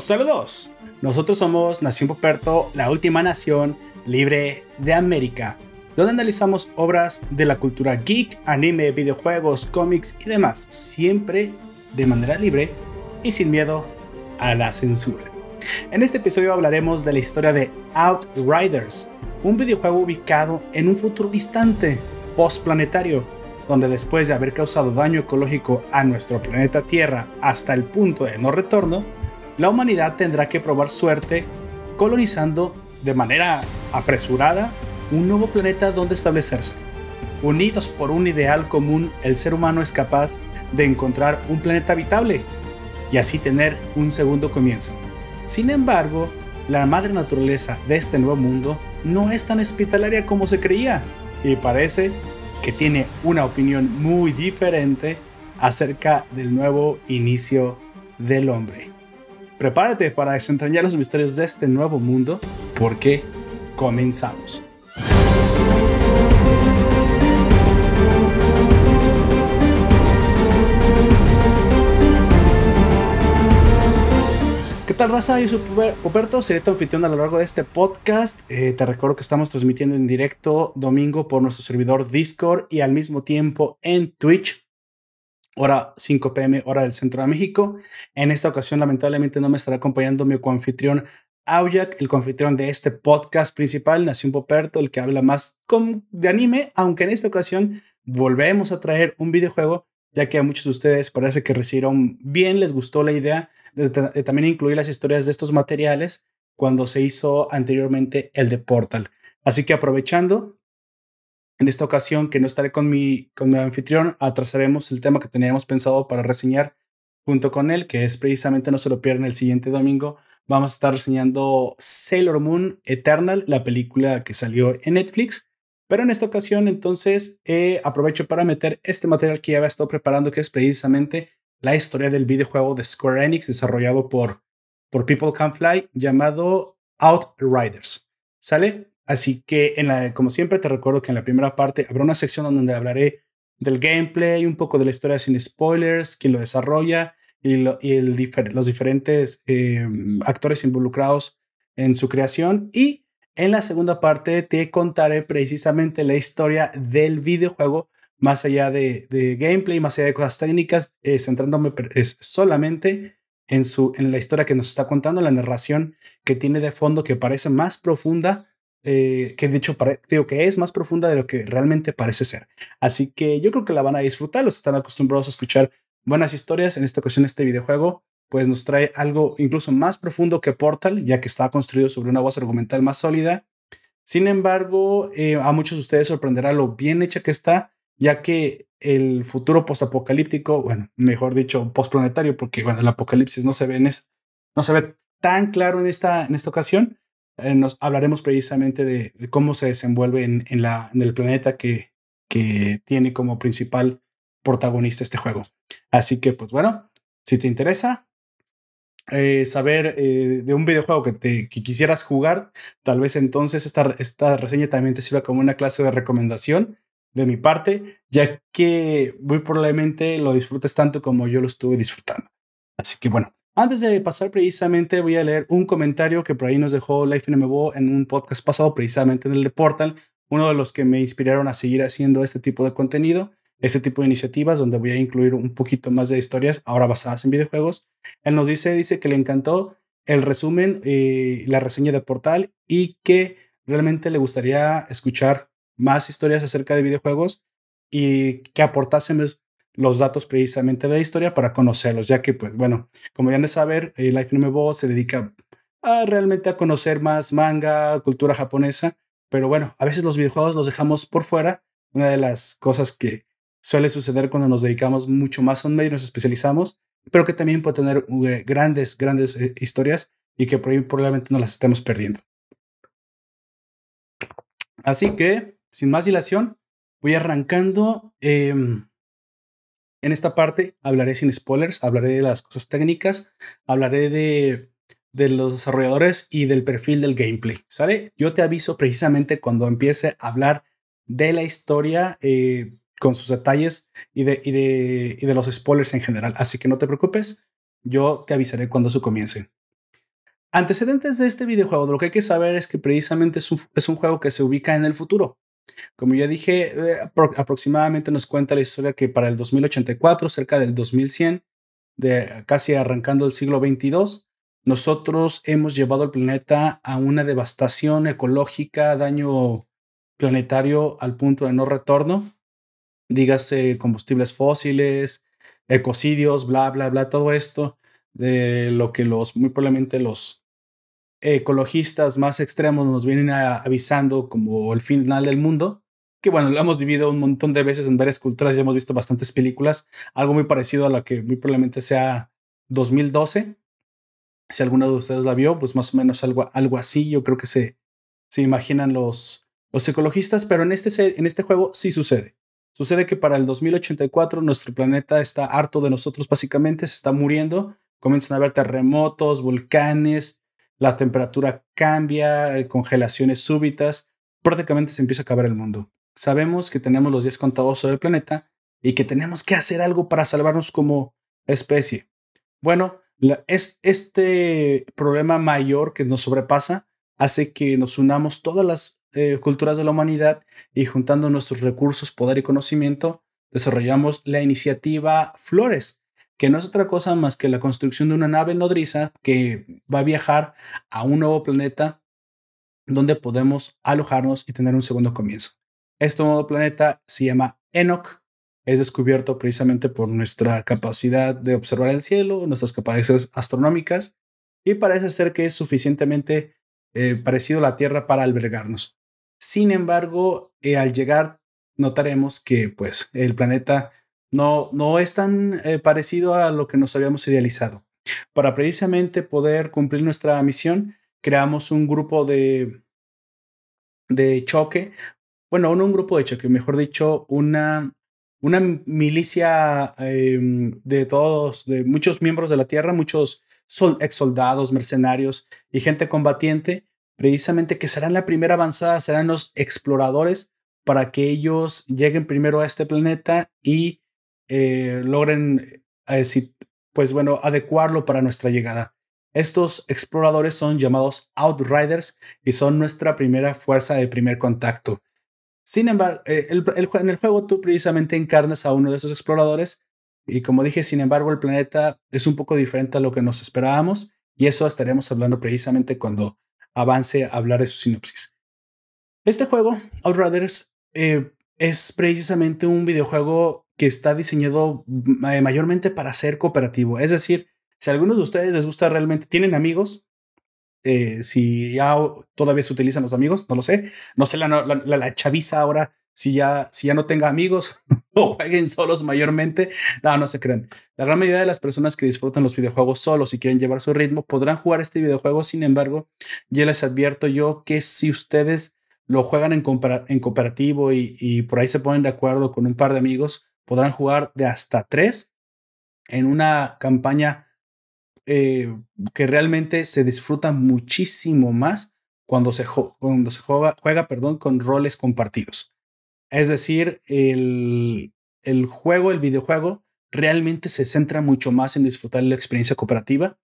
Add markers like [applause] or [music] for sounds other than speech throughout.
Saludos. Nosotros somos Nación Poperto, la última nación libre de América, donde analizamos obras de la cultura geek, anime, videojuegos, cómics y demás, siempre de manera libre y sin miedo a la censura. En este episodio hablaremos de la historia de Outriders, un videojuego ubicado en un futuro distante, postplanetario, donde después de haber causado daño ecológico a nuestro planeta Tierra hasta el punto de no retorno, la humanidad tendrá que probar suerte colonizando de manera apresurada un nuevo planeta donde establecerse. Unidos por un ideal común, el ser humano es capaz de encontrar un planeta habitable y así tener un segundo comienzo. Sin embargo, la madre naturaleza de este nuevo mundo no es tan hospitalaria como se creía y parece que tiene una opinión muy diferente acerca del nuevo inicio del hombre. Prepárate para desentrañar los misterios de este nuevo mundo porque comenzamos. ¿Qué tal raza? Yo soy Poperto, seré tu anfitrión a lo largo de este podcast. Eh, te recuerdo que estamos transmitiendo en directo domingo por nuestro servidor Discord y al mismo tiempo en Twitch, hora 5 pm, hora del centro de México. En esta ocasión, lamentablemente, no me estará acompañando mi coanfitrión Aujak, el coanfitrión de este podcast principal, Nación Poperto, el que habla más de anime, aunque en esta ocasión volvemos a traer un videojuego, ya que a muchos de ustedes parece que recibieron bien, les gustó la idea de, también incluir las historias de estos materiales cuando se hizo anteriormente el de Portal. Así que aprovechando, en esta ocasión que no estaré con mi, con mi anfitrión, atrasaremos el tema que teníamos pensado para reseñar junto con él, que es precisamente no se lo pierdan el siguiente domingo. Vamos a estar reseñando Sailor Moon Eternal, la película que salió en Netflix. Pero en esta ocasión, entonces, eh, aprovecho para meter este material que ya había estado preparando, que es precisamente la historia del videojuego de Square Enix desarrollado por, por People Can Fly llamado Outriders. ¿Sale? Así que, como siempre, te recuerdo que en la primera parte habrá una sección donde hablaré del gameplay, un poco de la historia sin spoilers, quién lo desarrolla y, los diferentes em, actores involucrados en su creación. Y en la segunda parte te contaré precisamente la historia del videojuego más allá de, gameplay, más allá de cosas técnicas, eh, centrándome es solamente en la historia que nos está contando, la narración que tiene de fondo que parece más profunda, eh, que de hecho digo que es más profunda de lo que realmente parece ser. Así que yo creo que la van a disfrutar, los están acostumbrados a escuchar buenas historias. En esta ocasión este videojuego pues nos trae algo incluso más profundo que Portal, ya que está construido sobre una base argumental más sólida. Sin embargo, eh, a muchos de ustedes sorprenderá lo bien hecha que está ya que el futuro postapocalíptico, bueno, mejor dicho, postplanetario, porque bueno, el apocalipsis no se ve, no se ve tan claro en esta, en esta ocasión, eh, nos hablaremos precisamente de, cómo se desenvuelve en, el planeta que, tiene como principal protagonista este juego. Así que, pues bueno, si te interesa eh, saber eh, de un videojuego que quisieras jugar, tal vez entonces esta, esta reseña también te sirva como una clase de recomendación de mi parte, ya que muy probablemente lo disfrutes tanto como yo lo estuve disfrutando. Así que bueno, antes de pasar precisamente voy a leer un comentario que por ahí nos dejó Life NMO en un podcast pasado, precisamente en el de Portal, uno de los que me inspiraron a seguir haciendo este tipo de contenido, este tipo de iniciativas donde voy a incluir un poquito más de historias ahora basadas en videojuegos. Él nos dice, dice que le encantó el resumen y la reseña de Portal y que realmente le gustaría escuchar más historias acerca de videojuegos y que aportásemos los datos precisamente de la historia para conocerlos, ya que, pues bueno, como ya han de saber, eh, Life Numevo se dedica a realmente a conocer más manga, cultura japonesa, pero bueno, a veces los videojuegos los dejamos por fuera. Una de las cosas que suele suceder cuando nos dedicamos mucho más a un medio nos especializamos, pero que también puede tener eh, grandes, grandes eh, historias y que probablemente no las estemos perdiendo. Así que, sin más dilación, voy arrancando. Em, en esta parte hablaré sin spoilers, hablaré de las cosas técnicas, hablaré de, de los desarrolladores y del perfil del gameplay. ¿Sale? Yo te aviso precisamente cuando empiece a hablar de la historia eh, con sus detalles y de, y, de, y de los spoilers en general. Así que no te preocupes, yo te avisaré cuando eso comience. Antecedentes de este videojuego, lo que hay que saber es que precisamente es un, es un juego que se ubica en el futuro. Como ya dije, eh, aproximadamente nos cuenta la historia que para el 2084, cerca del 2100, de casi arrancando el siglo 22, nosotros hemos llevado al planeta a una devastación ecológica, daño planetario al punto de no retorno. Dígase combustibles fósiles, ecocidios, bla, bla, bla, todo esto de lo que los, muy probablemente los ecologistas más extremos nos vienen avisando como el final del mundo, que bueno, lo hemos vivido un montón de veces en varias culturas y hemos visto bastantes películas, algo muy parecido a la que muy probablemente sea 2012. Si alguno de ustedes la vio, pues más o menos algo, algo así, yo creo que se, se imaginan los, los ecologistas, pero en este, en este juego sí sucede. Sucede que para el 2084 nuestro planeta está harto de nosotros, básicamente se está muriendo, comienzan a haber terremotos, volcanes, la temperatura cambia, eh, congelaciones súbitas, prácticamente se empieza a acabar el mundo. Sabemos que tenemos los días contados sobre el planeta y que tenemos que hacer algo para salvarnos como especie. Bueno, es, este problema mayor que nos sobrepasa hace que nos unamos todas las eh, culturas de la humanidad y juntando nuestros recursos, poder y conocimiento, desarrollamos la iniciativa Flores, que no es otra cosa más que la construcción de una nave nodriza que va a viajar a un nuevo planeta donde podemos alojarnos y tener un segundo comienzo. Este nuevo planeta se llama Enoch, es descubierto precisamente por nuestra capacidad de observar el cielo, nuestras capacidades astronómicas, y parece ser que es suficientemente eh, parecido a la Tierra para albergarnos. Sin embargo, eh, al llegar notaremos que pues el planeta no, no es tan eh, parecido a lo que nos habíamos idealizado. Para precisamente poder cumplir nuestra misión, creamos un grupo de, de choque, bueno, no un grupo de choque, mejor dicho, una, una milicia em, de todos, de muchos miembros de la Tierra, muchos ex soldados, mercenarios y gente combatiente, precisamente que serán la primera avanzada, serán los exploradores para que ellos lleguen primero a este planeta y eh, logren, eh, pues bueno, adecuarlo para nuestra llegada. Estos exploradores son llamados Outriders y son nuestra primera fuerza de primer contacto. Sin embargo, eh, en el juego tú precisamente encarnas a uno de esos exploradores y como dije, sin embargo, el planeta es un poco diferente a lo que nos esperábamos y eso estaremos hablando precisamente cuando avance a hablar de su sinopsis. Este juego, Outriders, es precisamente un videojuego que está diseñado eh, mayormente para ser cooperativo. Es decir, si a algunos de ustedes les gusta realmente, tienen amigos, eh, si ya todavía se utilizan los amigos, no lo sé. No sé la, la, chaviza ahora, si ya, si ya no tenga amigos [laughs] o jueguen solos mayormente. No, no se crean. La gran mayoría de las personas que disfrutan los videojuegos solos y quieren llevar su ritmo podrán jugar este videojuego. Sin embargo, ya les advierto yo que si ustedes lo juegan en, cooperativo y por ahí se ponen de acuerdo con un par de amigos, podrán jugar de hasta tres en una campaña eh, que realmente se disfruta muchísimo más cuando se, cuando se juega, juega perdón, con roles compartidos. Es decir, el, el juego, el videojuego, realmente se centra mucho más en disfrutar la experiencia cooperativa.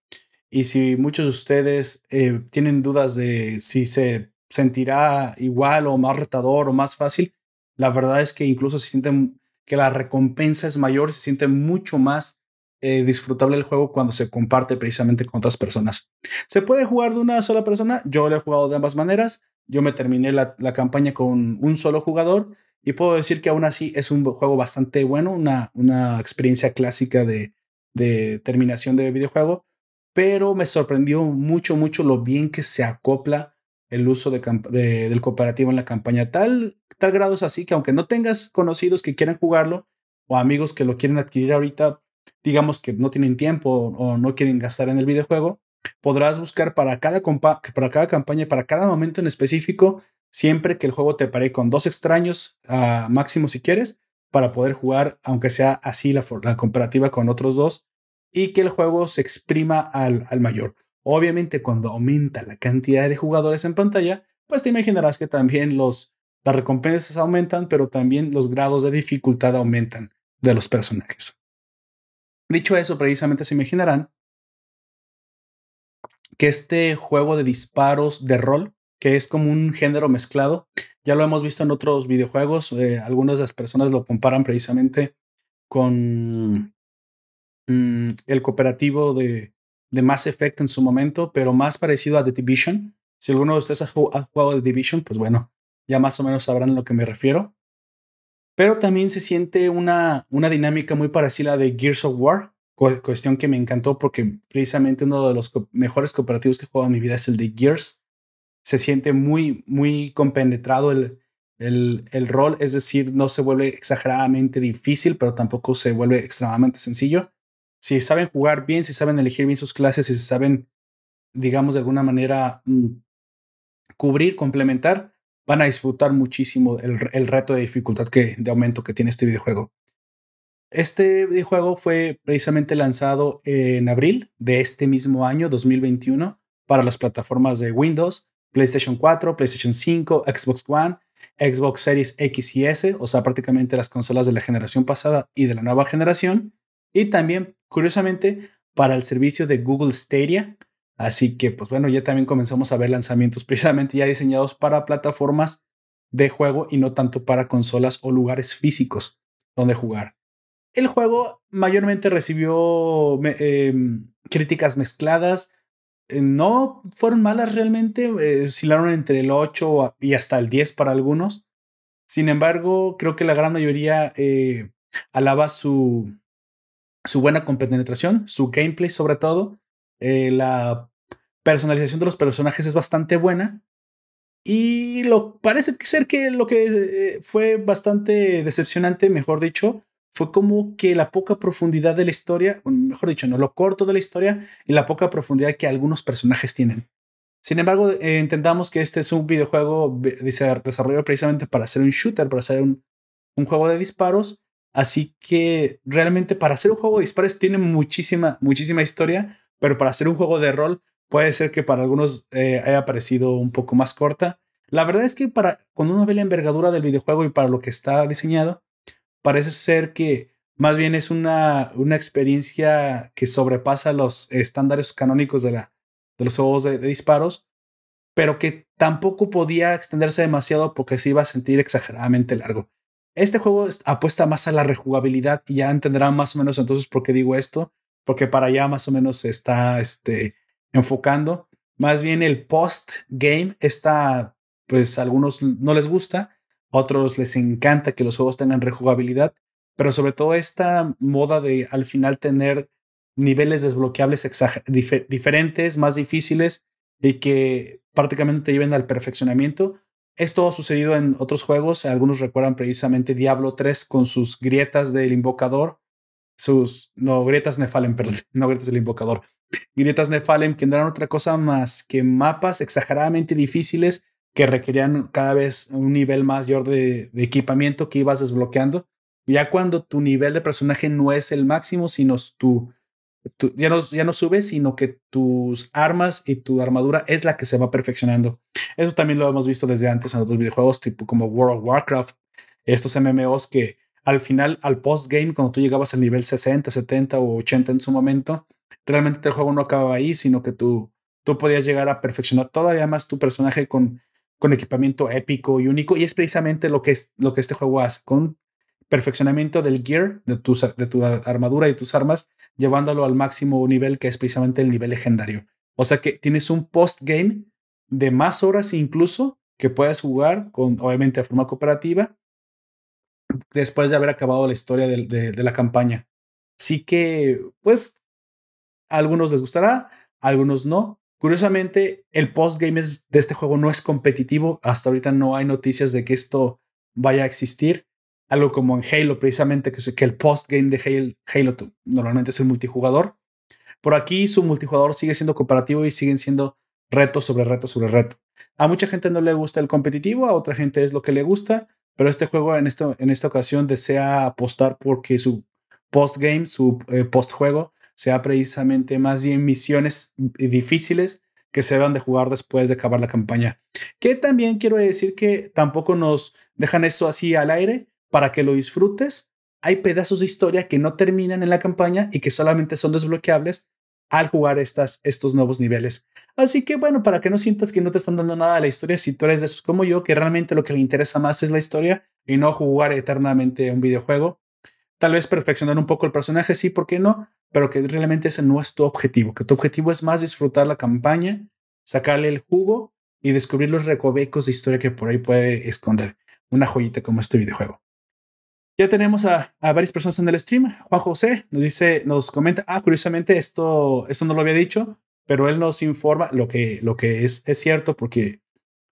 Y si muchos de ustedes eh, tienen dudas de si se sentirá igual o más retador o más fácil, la verdad es que incluso se sienten que la recompensa es mayor, se siente mucho más eh, disfrutable el juego cuando se comparte precisamente con otras personas. ¿Se puede jugar de una sola persona? Yo lo he jugado de ambas maneras. Yo me terminé la, campaña con un solo jugador y puedo decir que aún así es un juego bastante bueno, una, una experiencia clásica de, de terminación de videojuego, pero me sorprendió mucho, mucho lo bien que se acopla el uso de, del cooperativo en la campaña. Tal, tal grado es así que aunque no tengas conocidos que quieran jugarlo o amigos que lo quieren adquirir ahorita, digamos que no tienen tiempo o no quieren gastar en el videojuego, podrás buscar para cada, para cada campaña, para cada momento en específico, siempre que el juego te pare con dos extraños a máximo si quieres, para poder jugar, aunque sea así la, la comparativa con otros dos, y que el juego se exprima al, al mayor. Obviamente cuando aumenta la cantidad de jugadores en pantalla, pues te imaginarás que también los, las recompensas aumentan, pero también los grados de dificultad aumentan de los personajes. Dicho eso, precisamente se imaginarán que este juego de disparos de rol, que es como un género mezclado, ya lo hemos visto en otros videojuegos, eh, algunas de las personas lo comparan precisamente con mm, el cooperativo de, de Mass Effect en su momento, pero más parecido a The Division. Si alguno de ustedes ha, jugado The Division, pues bueno, ya más o menos sabrán a lo que me refiero. Pero también se siente una, una dinámica muy parecida a de Gears of War, cuestión que me encantó porque precisamente uno de los mejores cooperativos que he jugado en mi vida es el de Gears. Se siente muy, muy compenetrado el, el, el rol, es decir, no se vuelve exageradamente difícil, pero tampoco se vuelve extremadamente sencillo. Si saben jugar bien, si saben elegir bien sus clases, si saben, digamos, de alguna manera mm, cubrir, complementar, van a disfrutar muchísimo el, reto de dificultad que, de aumento que tiene este videojuego. Este videojuego fue precisamente lanzado en abril de este mismo año, 2021, para las plataformas de Windows, PlayStation 4, PlayStation 5, Xbox One, Xbox Series X y S, o sea, prácticamente las consolas de la generación pasada y de la nueva generación, y también, curiosamente, para el servicio de Google Stadia. Así que, pues bueno, ya también comenzamos a ver lanzamientos [laughs] precisamente ya diseñados para plataformas de juego y no tanto para consolas o lugares físicos donde jugar. El juego mayormente recibió em, críticas mezcladas, eh, no fueron malas realmente, eh, oscilaron entre el 8 y hasta el 10 para algunos. Sin embargo, creo que la gran mayoría eh, alaba su, su buena compenetración, su gameplay sobre todo. la personalización de los personajes es bastante buena. Y lo parece ser que lo que fue bastante decepcionante, mejor dicho, fue como que la poca profundidad de la historia, mejor dicho, no lo corto de la historia y la poca profundidad que algunos personajes tienen. Sin embargo, eh, entendamos que este es un videojuego desarrollado precisamente para hacer un shooter, para hacer un, un, juego de disparos. Así que realmente para hacer un juego de disparos tiene muchísima, muchísima historia, pero para hacer un juego de rol puede ser que para algunos eh, haya parecido un poco más corta. La verdad es que para cuando uno ve la envergadura del videojuego y para lo que está diseñado, parece ser que más bien es una, una experiencia que sobrepasa los estándares canónicos de, la, de los juegos de, disparos, pero que tampoco podía extenderse demasiado porque se iba a sentir exageradamente largo. Este juego apuesta más a la rejugabilidad y ya entenderán más o menos entonces por qué digo esto, porque para allá más o menos se está este, enfocando. Más bien el post-game está, pues a algunos no les gusta, otros les encanta que los juegos tengan rejugabilidad, pero sobre todo esta moda de al final tener niveles desbloqueables diferentes, más difíciles y que prácticamente te lleven al perfeccionamiento. Esto ha sucedido en otros juegos, algunos recuerdan precisamente Diablo 3 con sus grietas del invocador, sus, no, grietas Nefalem, [laughs] perdón, no grietas del invocador, grietas Nefalem que no eran otra cosa más que mapas exageradamente difíciles que requerían cada vez un nivel mayor de, de equipamiento que ibas desbloqueando. Ya cuando tu nivel de personaje no es el máximo, sino tu, ya, no, ya no subes, sino que tus armas y tu armadura es la que se va perfeccionando. Eso también lo hemos visto desde antes en otros videojuegos, tipo como World of Warcraft, estos MMOs que al final, al post-game, cuando tú llegabas al nivel 60, 70 o 80 en su momento, realmente el juego no acababa ahí, sino que tú, tú podías llegar a perfeccionar todavía más tu personaje con con equipamiento épico y único. Y es precisamente lo que, es, lo que este juego hace, con perfeccionamiento del gear, de tu, de tu armadura y tus armas, llevándolo al máximo nivel, que es precisamente el nivel legendario. O sea que tienes un post-game de más horas incluso que puedes jugar, con, obviamente de forma cooperativa, después de haber acabado la historia de, la campaña. Así que, pues, a algunos les gustará, a algunos no, Curiosamente, el postgame de este juego no es competitivo. Hasta ahorita no hay noticias de que esto vaya a existir. Algo como en Halo, precisamente, que, que el postgame de Halo, normalmente es el multijugador. Por aquí su multijugador sigue siendo cooperativo y siguen siendo reto sobre reto sobre reto. A mucha gente no le gusta el competitivo, a otra gente es lo que le gusta, pero este juego en, esto, en esta ocasión desea apostar porque su postgame, su eh, postjuego, sea precisamente más bien misiones difíciles que se van de jugar después de acabar la campaña. Que también quiero decir que tampoco nos dejan eso así al aire para que lo disfrutes. Hay pedazos de historia que no terminan en la campaña y que solamente son desbloqueables al jugar estas, estos nuevos niveles. Así que bueno, para que no sientas que no te están dando nada a la historia, si tú eres de esos como yo, que realmente lo que le interesa más es la historia y no jugar eternamente un videojuego, tal vez perfeccionar un poco el personaje, sí, ¿por qué no? Pero que realmente ese no es tu objetivo, que tu objetivo es más disfrutar la campaña, sacarle el jugo y descubrir los recovecos de historia que por ahí puede esconder una joyita como este videojuego. Ya tenemos a, varias personas en el stream. Juan José nos dice, nos comenta, ah, curiosamente esto, esto no lo había dicho, pero él nos informa lo que, lo que es, es cierto porque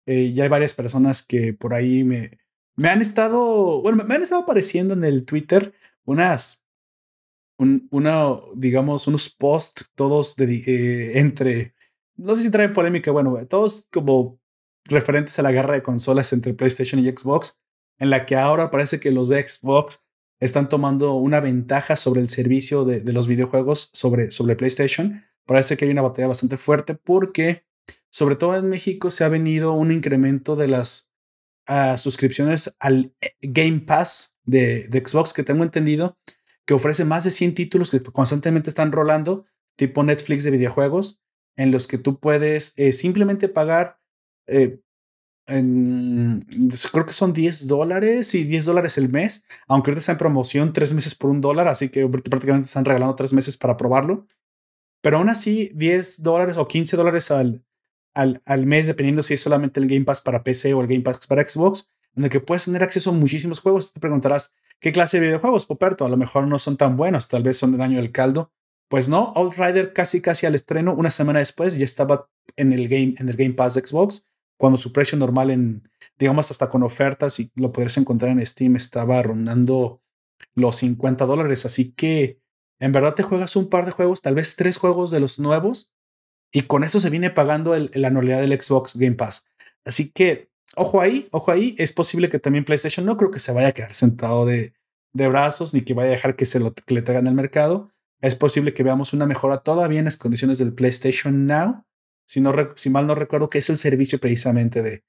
eh, ya hay varias personas que por ahí me, me han estado, bueno, me han estado apareciendo en el Twitter unas, un, una, digamos, unos posts todos eh, entre, no sé si traen polémica, bueno, todos como referentes a la guerra de consolas entre PlayStation y Xbox en la que ahora parece que los de Xbox están tomando una ventaja sobre el servicio de, los videojuegos sobre, sobre PlayStation. Parece que hay una batalla bastante fuerte porque, sobre todo en México, se ha venido un incremento de las ah, suscripciones al eh, Game Pass de, Xbox, que tengo entendido que ofrece más de 100 títulos que constantemente están rolando, tipo Netflix de videojuegos, en los que tú puedes eh, simplemente pagar eh, creo que son 10 dólares y 10 dólares el mes, aunque ahorita está en promoción 3 meses por un dólar, así que prácticamente están regalando 3 meses para probarlo. Pero aún así, 10 dólares o 15 dólares al, al, al, mes, dependiendo si es solamente el Game Pass para PC o el Game Pass para Xbox, en el que puedes tener acceso a muchísimos juegos. Te preguntarás, ¿qué clase de videojuegos, Poperto? A lo mejor no son tan buenos, tal vez son del año del caldo. Pues no, Outrider casi casi al estreno, una semana después ya estaba en el Game, en el Game Pass de Xbox cuando su precio normal en, digamos, hasta con ofertas y lo podrías encontrar en Steam estaba rondando los 50 dólares. Así que en verdad te juegas un par de juegos, tal vez tres juegos de los nuevos y con eso se viene pagando la anualidad del Xbox Game Pass. Así que ojo ahí, ojo ahí, es posible que también PlayStation no creo que se vaya a quedar sentado de, de brazos ni que vaya a dejar que se lo que le traigan al mercado. Es posible que veamos una mejora todavía en las condiciones del PlayStation Now si, no, si mal no recuerdo, que es el servicio precisamente de,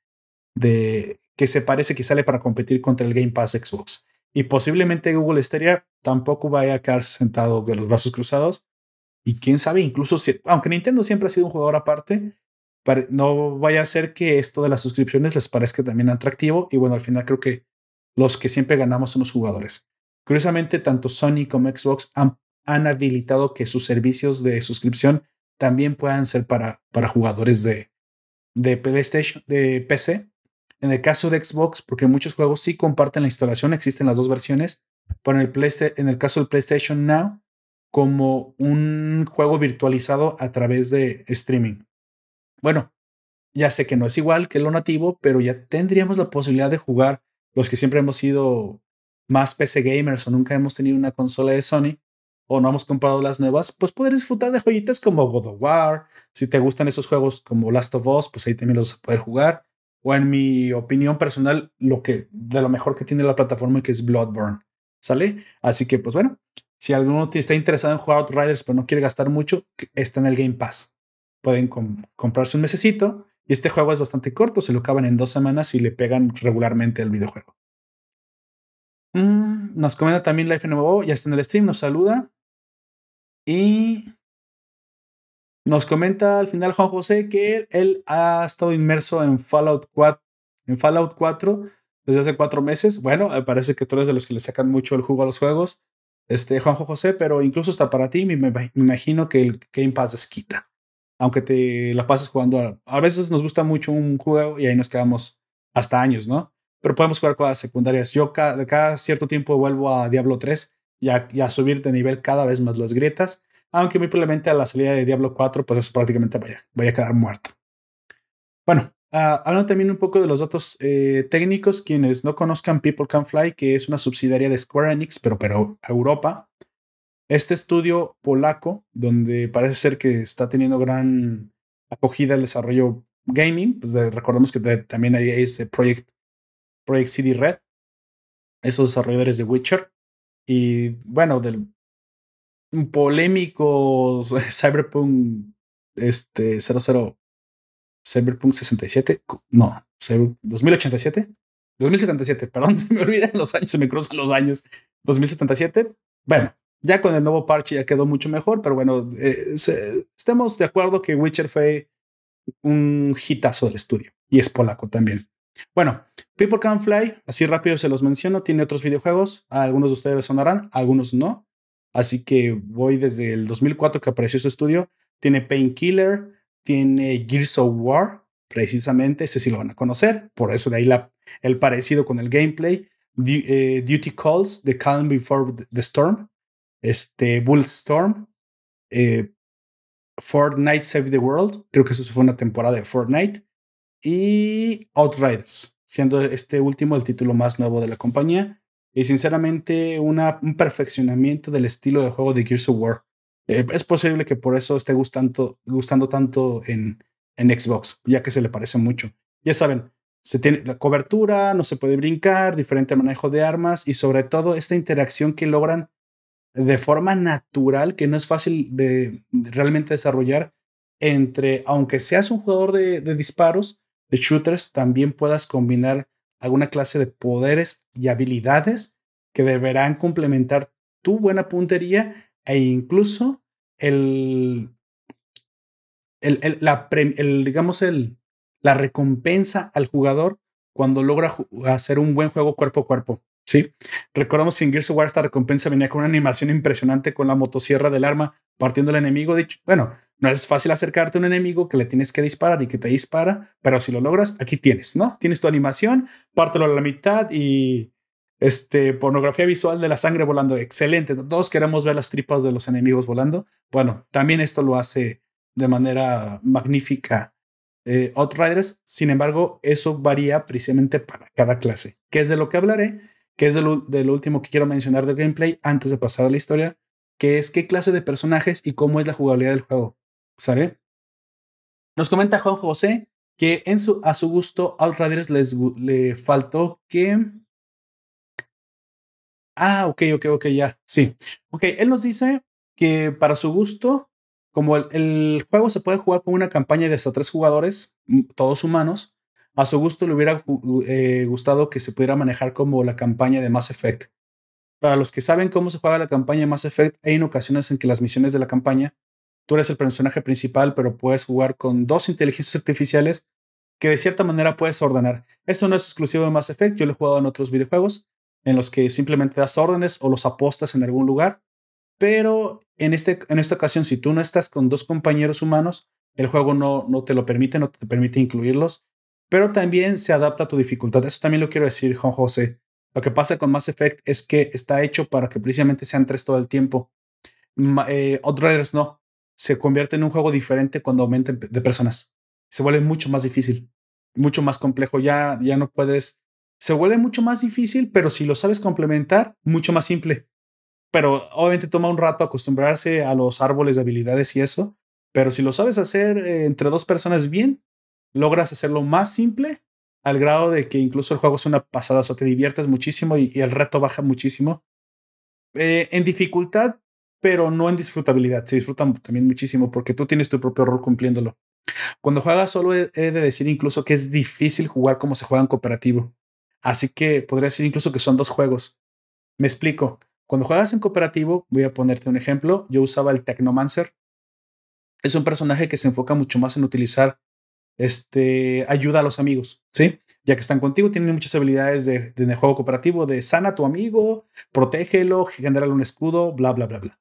de que se parece que sale para competir contra el Game Pass Xbox. Y posiblemente Google Stadia tampoco vaya a quedarse sentado de los brazos cruzados. Y quién sabe, incluso si, aunque Nintendo siempre ha sido un jugador aparte, no vaya a ser que esto de las suscripciones les parezca también atractivo. Y bueno, al final creo que los que siempre ganamos son los jugadores. Curiosamente, tanto Sony como Xbox han, han habilitado que sus servicios de suscripción también puedan ser para, para jugadores de, de PlayStation, de PC. En el caso de Xbox, porque muchos juegos sí comparten la instalación, existen las dos versiones, pero en el, en el caso del PlayStation Now, como un juego virtualizado a través de streaming. Bueno, ya sé que no es igual que lo nativo, pero ya tendríamos la posibilidad de jugar los que siempre hemos sido más PC gamers o nunca hemos tenido una consola de Sony, o no hemos comprado las nuevas, pues poder disfrutar de joyitas como God of War. Si te gustan esos juegos como Last of Us, pues ahí también los vas a poder jugar. O en mi opinión personal, lo que de lo mejor que tiene la plataforma que es Bloodborne. ¿Sale? Así que, pues bueno, si alguno está interesado en jugar Outriders pero no quiere gastar mucho, está en el Game Pass. Pueden comprarse un mesecito y este juego es bastante corto, se lo acaban en dos semanas y le pegan regularmente al videojuego. Mm, nos comenta también Life Nuevo, ya está en el stream, nos saluda. Y nos comenta al final Juan José que él, ha estado inmerso en Fallout 4, en Fallout 4 desde hace cuatro meses. Bueno, me parece que tú eres de los que le sacan mucho el jugo a los juegos, este Juan José, pero incluso está para ti, me, imagino que el Game Pass es quita. Aunque te la pases jugando, a, veces nos gusta mucho un juego y ahí nos quedamos hasta años, ¿no? Pero podemos jugar cosas secundarias. Yo cada, cada cierto tiempo vuelvo a Diablo 3 y a, subir de nivel cada vez más las grietas, aunque muy probablemente a la salida de Diablo 4, pues eso prácticamente vaya, a quedar muerto. Bueno, uh, hablando también un poco de los datos eh, técnicos, quienes no conozcan People Can Fly, que es una subsidiaria de Square Enix, pero, pero Europa, este estudio polaco, donde parece ser que está teniendo gran acogida el desarrollo gaming, pues recordemos que también hay ese Project, Project CD Red, esos desarrolladores de Witcher, y bueno, del polémico [laughs] Cyberpunk este 00 Cyberpunk 67, no, 2087, 2077, perdón, [laughs] se me olvidan los años, se me cruzan los años, 2077. Bueno, Ya con el nuevo parche ya quedó mucho mejor, pero bueno, eh, estemos de acuerdo que Witcher fue un hitazo del estudio y es polaco también. Bueno, People Can Fly, así rápido se los menciono, tiene otros videojuegos, algunos de ustedes sonarán, algunos no. Así que voy desde el 2004 que apareció ese estudio. Tiene Painkiller, tiene Gears of War, precisamente, ese sí lo van a conocer, por eso de ahí el parecido con el gameplay. Eh, Duty Calls, The Calm Before the Storm, este, Bullstorm, eh, Fortnite Save the World, creo que eso fue una temporada de Fortnite, y Outriders, siendo este último el título más nuevo de la compañía. Y sinceramente, una, un perfeccionamiento del estilo de juego de Gears of War. Eh, es posible que por eso esté gustando, gustando tanto en, en Xbox, ya que se le parece mucho. Ya saben, se tiene la cobertura, no se puede brincar, diferente manejo de armas y sobre todo esta interacción que logran de forma natural, que no es fácil de, realmente desarrollar entre, aunque seas un jugador de, de disparos, de shooters, también puedas combinar alguna clase de poderes y habilidades que deberán complementar tu buena puntería e incluso el, el, la, el, digamos, el, la recompensa al jugador cuando logra hacer un buen juego cuerpo a cuerpo. Sí, recordamos que en Gears of War esta recompensa venía con una animación impresionante con la motosierra del arma partiendo el enemigo. Dicho, bueno, no es fácil acercarte a un enemigo que le tienes que disparar y que te dispara, pero si lo logras, aquí tienes, ¿no? Tienes tu animación, pártelo a la mitad y este pornografía visual de la sangre volando. Excelente. Todos queremos ver las tripas de los enemigos volando. Bueno, también esto lo hace de manera magnífica eh, Outriders. Sin embargo, eso varía precisamente para cada clase, que es de lo que hablaré, que es de lo, último que quiero mencionar del gameplay antes de pasar a la historia, que es qué clase de personajes y cómo es la jugabilidad del juego. ¿Sabe? Nos comenta Juan José que en su, a su gusto Outriders les le faltó que... Ah, ok, ok, ok, ya, sí. Ok, él nos dice que para su gusto como el, juego se puede jugar con una campaña de hasta tres jugadores, todos humanos, a su gusto le hubiera eh, gustado que se pudiera manejar como la campaña de Mass Effect. Para los que saben cómo se juega la campaña de Mass Effect, hay en ocasiones en que las misiones de la campaña, tú eres el personaje principal, pero puedes jugar con dos inteligencias artificiales que de cierta manera puedes ordenar. Esto no es exclusivo de Mass Effect, yo lo he jugado en otros videojuegos en los que simplemente das órdenes o los apostas en algún lugar pero en, este, en esta ocasión, si tú no estás con dos compañeros humanos, el juego no, no te lo permite, no te permite incluirlos, pero también se adapta a tu dificultad. Eso también lo quiero decir, Juan José. Lo que pasa con Mass Effect es que está hecho para que precisamente sean tres todo el tiempo. Eh, Outriders no. Se convierte en un juego diferente cuando aumenta de personas. Se vuelve mucho más difícil, mucho más complejo. Ya, ya no puedes. Se vuelve mucho más difícil, pero si lo sabes complementar, mucho más simple pero obviamente toma un rato acostumbrarse a los árboles de habilidades y eso, pero si lo sabes hacer eh, entre dos personas bien, logras hacerlo más simple al grado de que incluso el juego es una pasada, o sea, te diviertes muchísimo y, el reto baja muchísimo. Eh, en dificultad, pero no en disfrutabilidad. Se disfruta también muchísimo porque tú tienes tu propio rol cumpliéndolo. Cuando juegas solo he, de decir incluso que es difícil jugar como se juega en cooperativo. Así que podría decir incluso que son dos juegos. Me explico. Cuando juegas en cooperativo, voy a ponerte un ejemplo, yo usaba el Technomancer. Es un personaje que se enfoca mucho más en utilizar este, ayuda a los amigos, ¿sí? Ya que están contigo, tienen muchas habilidades de, de, juego cooperativo, de sana a tu amigo, protégelo, generale un escudo, bla, bla, bla, bla.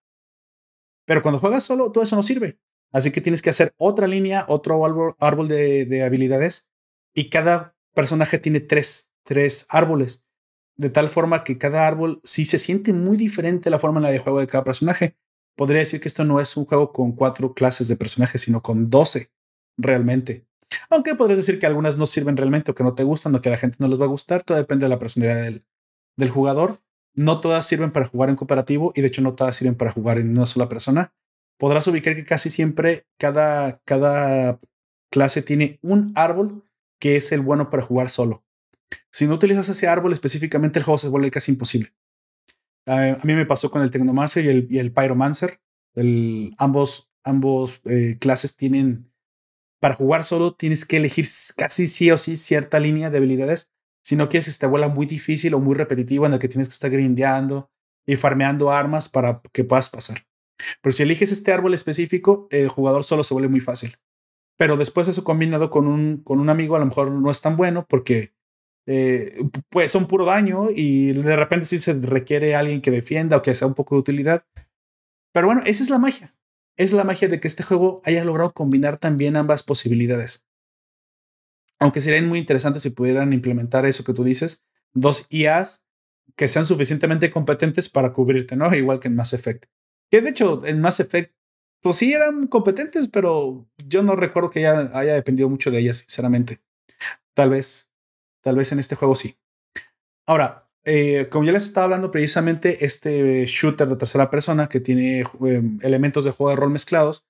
Pero cuando juegas solo, todo eso no sirve. Así que tienes que hacer otra línea, otro árbol, de, de, habilidades y cada personaje tiene tres, tres árboles de tal forma que cada árbol sí se siente muy diferente la forma en la de juego de cada personaje. Podría decir que esto no es un juego con cuatro clases de personajes, sino con doce realmente. Aunque podrías decir que algunas no sirven realmente o que no te gustan o que a la gente no les va a gustar, todo depende de la personalidad del, del jugador. No todas sirven para jugar en cooperativo y de hecho no todas sirven para jugar en una sola persona. Podrás ubicar que casi siempre cada, cada clase tiene un árbol que es el bueno para jugar solo. Si no utilizas ese árbol específicamente, el juego se vuelve casi imposible. a mí me pasó con el Technomancer y el, y el Pyromancer. Ambos ambos eh, clases tienen, para jugar solo, tienes que elegir casi sí o sí cierta línea de habilidades. Si no quieres que te vuela muy difícil o muy repetitivo en el que tienes que estar grindeando y farmeando armas para que puedas pasar. Pero si eliges este árbol específico, el jugador solo se vuelve muy fácil. Pero después eso combinado con un, con un amigo a lo mejor no es tan bueno porque eh, pues son puro daño y de repente sí se requiere alguien que defienda o que sea un poco de utilidad. Pero bueno, esa es la magia. Es la magia de que este juego haya logrado combinar también ambas posibilidades. Aunque sería muy interesante si pudieran implementar eso que tú dices, dos IAs que sean suficientemente competentes para cubrirte, ¿no? [laughs] Igual que en Mass Effect. Que de hecho en Mass Effect, pues sí eran competentes, pero yo no recuerdo que haya, haya dependido mucho de ellas, sinceramente. Tal vez Tal vez en este juego sí. Ahora, eh, como ya les estaba hablando precisamente, este shooter de tercera persona que tiene em, elementos de juego de rol mezclados,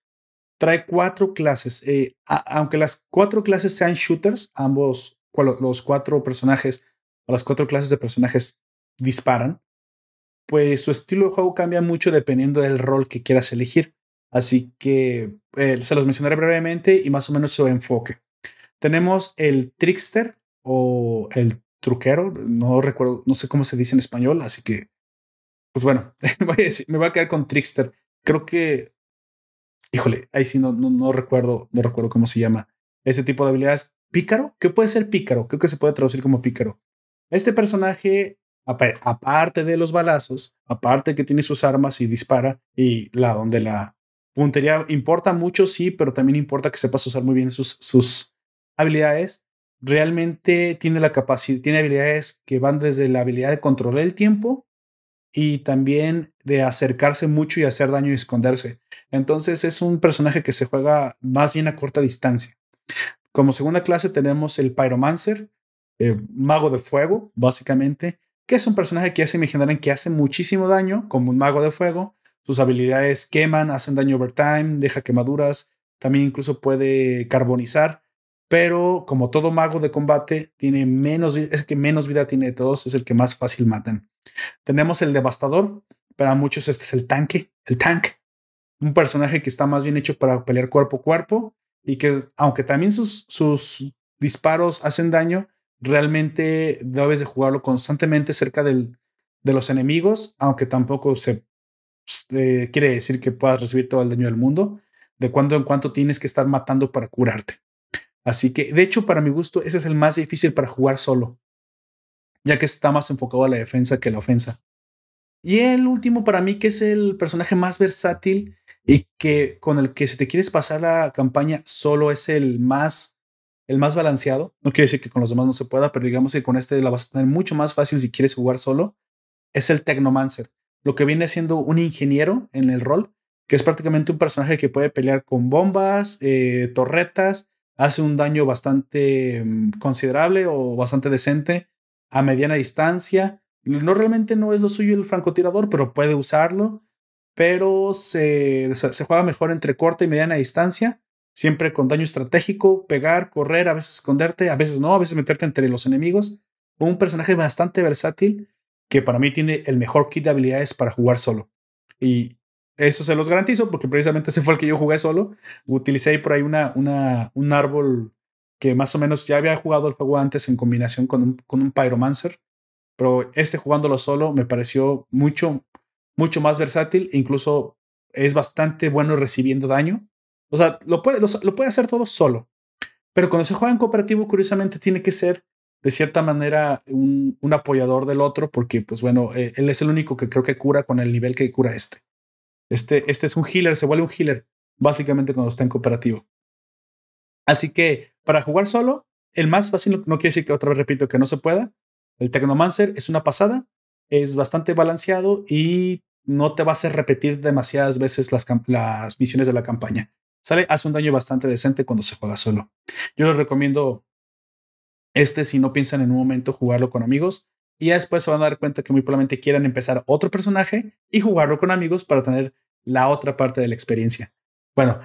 trae cuatro clases. Eh, aunque las cuatro clases sean shooters, ambos, los cuatro personajes o las cuatro clases de personajes disparan, pues su estilo de juego cambia mucho dependiendo del rol que quieras elegir. Así que eh, se los mencionaré brevemente y más o menos su enfoque. Tenemos el Trickster, o el truquero, no recuerdo, no sé cómo se dice en español, así que, pues bueno, [laughs] me voy a quedar con Trickster. Creo que, híjole, ahí sí no, no, recuerdo, no recuerdo cómo se llama ese tipo de habilidades. Pícaro, ¿qué puede ser pícaro? Creo que se puede traducir como pícaro. Este personaje, aparte de los balazos, aparte que tiene sus armas y dispara, y la donde la puntería importa mucho, sí, pero también importa que sepas usar muy bien sus, sus habilidades realmente tiene la capacidad, tiene habilidades que van desde la habilidad de controlar el tiempo y también de acercarse mucho y hacer daño y esconderse. Entonces es un personaje que se juega más bien a corta distancia. Como segunda clase tenemos el Pyromancer, eh, mago de fuego, básicamente, que es un personaje que ya se imaginarán que hace muchísimo daño, como un mago de fuego. Sus habilidades queman, hacen daño over time, deja quemaduras, también incluso puede carbonizar pero como todo mago de combate tiene menos, es que menos vida tiene de todos, es el que más fácil matan. Tenemos el devastador, para muchos este es el tanque, el tank, un personaje que está más bien hecho para pelear cuerpo a cuerpo y que aunque también sus, sus disparos hacen daño, realmente debes de jugarlo constantemente cerca del, de los enemigos, aunque tampoco se eh, quiere decir que puedas recibir todo el daño del mundo. De cuando en cuando tienes que estar matando para curarte. Así que, de hecho, para mi gusto, ese es el más difícil para jugar solo, ya que está más enfocado a la defensa que a la ofensa. Y el último para mí, que es el personaje más versátil y que con el que si te quieres pasar la campaña solo es el más, el más balanceado. No quiere decir que con los demás no se pueda, pero digamos que con este la vas a tener mucho más fácil si quieres jugar solo. Es el Technomancer, lo que viene siendo un ingeniero en el rol, que es prácticamente un personaje que puede pelear con bombas, eh, torretas hace un daño bastante mm, considerable o bastante decente a mediana distancia. No realmente no es lo suyo el francotirador, pero puede usarlo. Pero se, se juega mejor entre corta y mediana distancia, siempre con daño estratégico, pegar, correr, a veces esconderte, a veces no, a veces meterte entre los enemigos. Un personaje bastante versátil que para mí tiene el mejor kit de habilidades para jugar solo. Y eso se los garantizo porque precisamente ese fue el que yo jugué solo. Utilicé por ahí una, una, un árbol que más o menos ya había jugado el juego antes en combinación con un, con un Pyromancer, pero este jugándolo solo me pareció mucho, mucho más versátil e incluso es bastante bueno recibiendo daño. O sea, lo puede, lo, puede hacer todo solo, pero cuando se juega en cooperativo, curiosamente tiene que ser de cierta manera un, un apoyador del otro porque, pues bueno, eh, él es el único que creo que cura con el nivel que cura este. Este, este es un healer, se vuelve un healer, básicamente cuando está en cooperativo. Así que para jugar solo, el más fácil, no quiere decir que otra vez repito que no se pueda. El Technomancer es una pasada, es bastante balanceado y no te va a hacer repetir demasiadas veces las, las misiones de la campaña. Sale, hace un daño bastante decente cuando se juega solo. Yo les recomiendo este si no piensan en un momento jugarlo con amigos. Y después se van a dar cuenta que muy probablemente quieran empezar otro personaje y jugarlo con amigos para tener la otra parte de la experiencia. Bueno,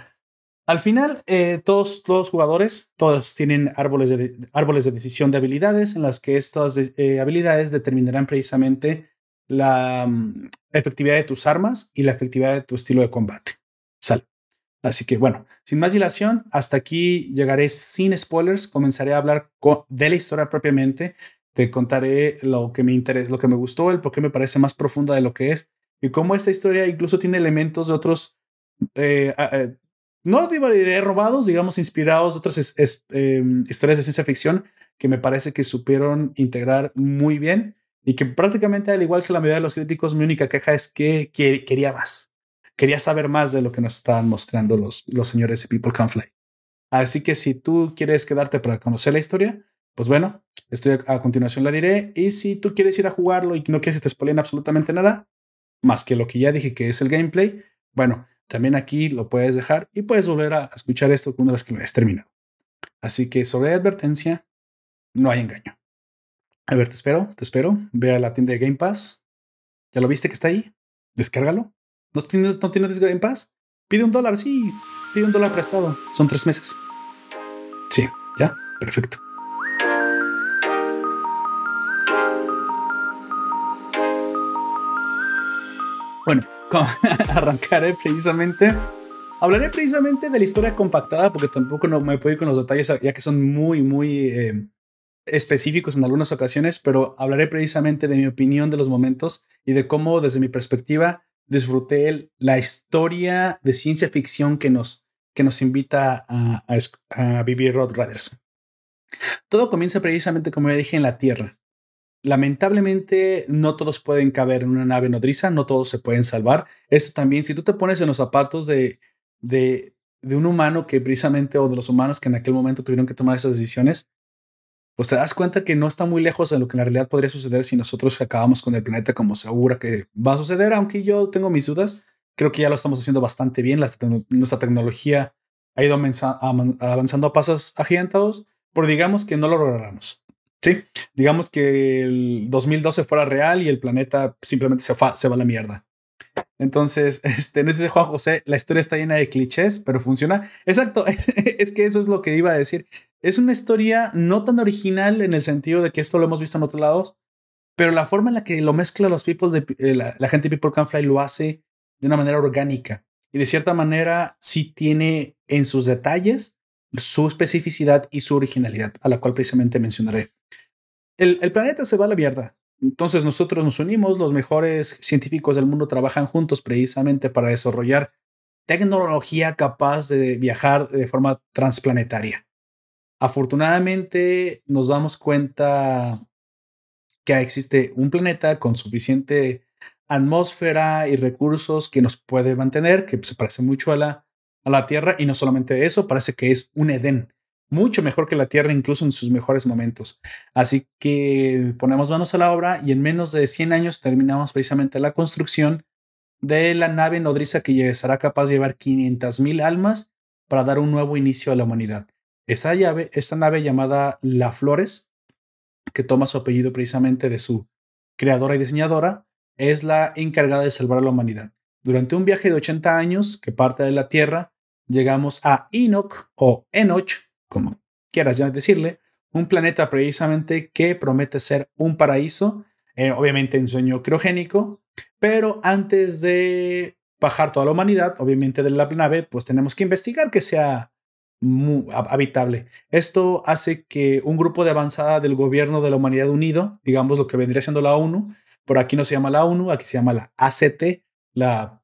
al final, eh, todos los jugadores, todos tienen árboles de, árboles de decisión de habilidades en las que estas eh, habilidades determinarán precisamente la mm, efectividad de tus armas y la efectividad de tu estilo de combate. Sal. Así que bueno, sin más dilación, hasta aquí llegaré sin spoilers. Comenzaré a hablar de la historia propiamente te contaré lo que me interesa, lo que me gustó, el por qué me parece más profunda de lo que es y cómo esta historia incluso tiene elementos de otros, eh, eh, no diré robados, digamos, inspirados de otras em, historias de ciencia ficción que me parece que supieron integrar muy bien y que prácticamente al igual que la mayoría de los críticos, mi única queja es que, quería más. Quería saber más de lo que nos están mostrando los, los señores de People Can Fly. Así que si tú quieres quedarte para conocer la historia, pues bueno, estoy a, continuación la diré. Y si tú quieres ir a jugarlo y no quieres que te spoilen absolutamente nada, más que lo que ya dije que es el gameplay, bueno, también aquí lo puedes dejar y puedes volver a escuchar esto una vez que lo hayas terminado. Así que sobre advertencia, no hay engaño. A ver, te espero, te espero. Ve a la tienda de Game Pass. ¿Ya lo viste que está ahí? Descárgalo. ¿No tienes, no tienes Game Pass? Pide un dólar, sí. Pide un dólar prestado. Son tres meses. Sí, ya. Perfecto. Bueno, [laughs] arrancaré precisamente. Hablaré precisamente de la historia compactada porque tampoco no me puedo ir con los detalles ya que son muy, muy eh, específicos en algunas ocasiones, pero hablaré precisamente de mi opinión de los momentos y de cómo desde mi perspectiva disfruté la historia de ciencia ficción que nos, que nos invita a, vivir Road Riders. Todo comienza precisamente, como ya dije, en la Tierra. Lamentablemente, no todos pueden caber en una nave nodriza, no todos se pueden salvar. Esto también, si tú te pones en los zapatos de, de, de un humano que precisamente, o de los humanos que en aquel momento tuvieron que tomar esas decisiones, pues te das cuenta que no está muy lejos de lo que en la realidad podría suceder si nosotros acabamos con el planeta como segura que va a suceder, aunque yo tengo mis dudas, creo que ya lo estamos haciendo bastante bien, nuestra tecnología ha ido avanzando a pasos agigantados, pero digamos que no lo logramos. Sí, digamos que el 2012 fuera real y el planeta simplemente se, se va a la mierda. Entonces, [laughs] este, no sé, Juan José, la historia está llena de clichés, pero funciona. Exacto, [laughs] es que eso es lo que iba a decir. Es una historia no tan original en el sentido de que esto lo hemos visto en otros lados, pero la forma en la que lo mezcla los people eh, la, gente de People Can Fly lo hace de una manera orgánica y de cierta manera sí tiene en sus detalles su especificidad y su originalidad, a la cual precisamente mencionaré. El, planeta se va a la mierda. Entonces nosotros nos unimos, los mejores científicos del mundo trabajan juntos precisamente para desarrollar tecnología capaz de viajar de forma transplanetaria. Afortunadamente nos damos cuenta que existe un planeta con suficiente atmósfera y recursos que nos puede mantener, que se parece mucho a la, a la Tierra y no solamente eso, parece que es un Edén, mucho mejor que la Tierra incluso en sus mejores momentos. Así que ponemos manos a la obra y en menos de 100 años terminamos precisamente la construcción de la nave nodriza que será capaz de llevar 500.000 almas para dar un nuevo inicio a la humanidad. Esa llave, esta nave llamada La Flores, que toma su apellido precisamente de su creadora y diseñadora, es la encargada de salvar a la humanidad. Durante un viaje de 80 años que parte de la Tierra, llegamos a Enoch o Enoch, como quieras ya decirle, un planeta precisamente que promete ser un paraíso, eh, obviamente en sueño criogénico, pero antes de bajar toda la humanidad, obviamente de la nave, pues tenemos que investigar que sea habitable. Esto hace que un grupo de avanzada del gobierno de la humanidad unido, digamos lo que vendría siendo la ONU, por aquí no se llama la ONU, aquí se llama la ACT, la,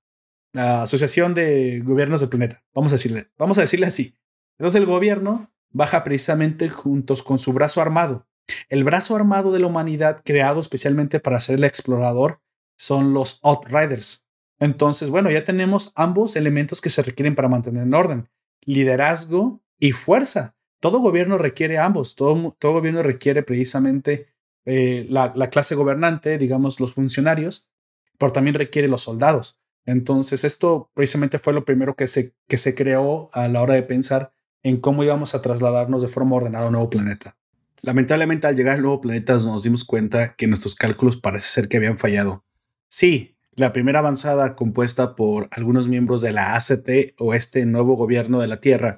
la Asociación de Gobiernos del Planeta. Vamos a decirle, vamos a decirle así. Entonces el gobierno baja precisamente juntos con su brazo armado. El brazo armado de la humanidad creado especialmente para ser el explorador son los Outriders. Entonces, bueno, ya tenemos ambos elementos que se requieren para mantener en orden liderazgo y fuerza. Todo gobierno requiere ambos, todo, gobierno requiere precisamente eh, la, clase gobernante, digamos los funcionarios, pero también requiere los soldados. Entonces, esto precisamente fue lo primero que se, que se creó a la hora de pensar en cómo íbamos a trasladarnos de forma ordenada a un nuevo planeta. Lamentablemente, al llegar al nuevo planeta nos dimos cuenta que nuestros cálculos parece ser que habían fallado. Sí, la primera avanzada compuesta por algunos miembros de la ACT o este nuevo gobierno de la Tierra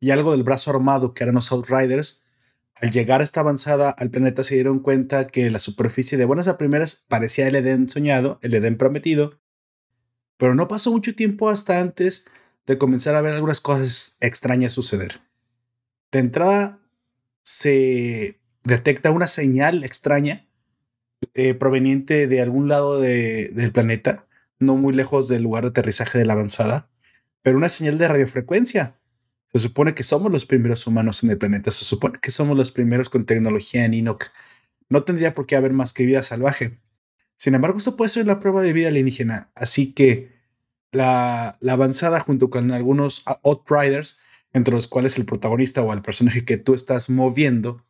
y algo del brazo armado que eran los Outriders, al llegar a esta avanzada al planeta se dieron cuenta que la superficie de buenas a primeras parecía el Edén soñado, el Edén prometido, pero no pasó mucho tiempo hasta antes de comenzar a ver algunas cosas extrañas suceder. De entrada, se detecta una señal extraña eh, proveniente de algún lado del planeta, no muy lejos del lugar de aterrizaje de la avanzada, pero una señal de radiofrecuencia. Se supone que somos los primeros humanos en el planeta, se supone que somos los primeros con tecnología en Enoch. No tendría por qué haber más que vida salvaje. Sin embargo, esto puede ser la prueba de vida alienígena, así que la, avanzada junto con algunos Outriders, entre los cuales el protagonista o el personaje que tú estás moviendo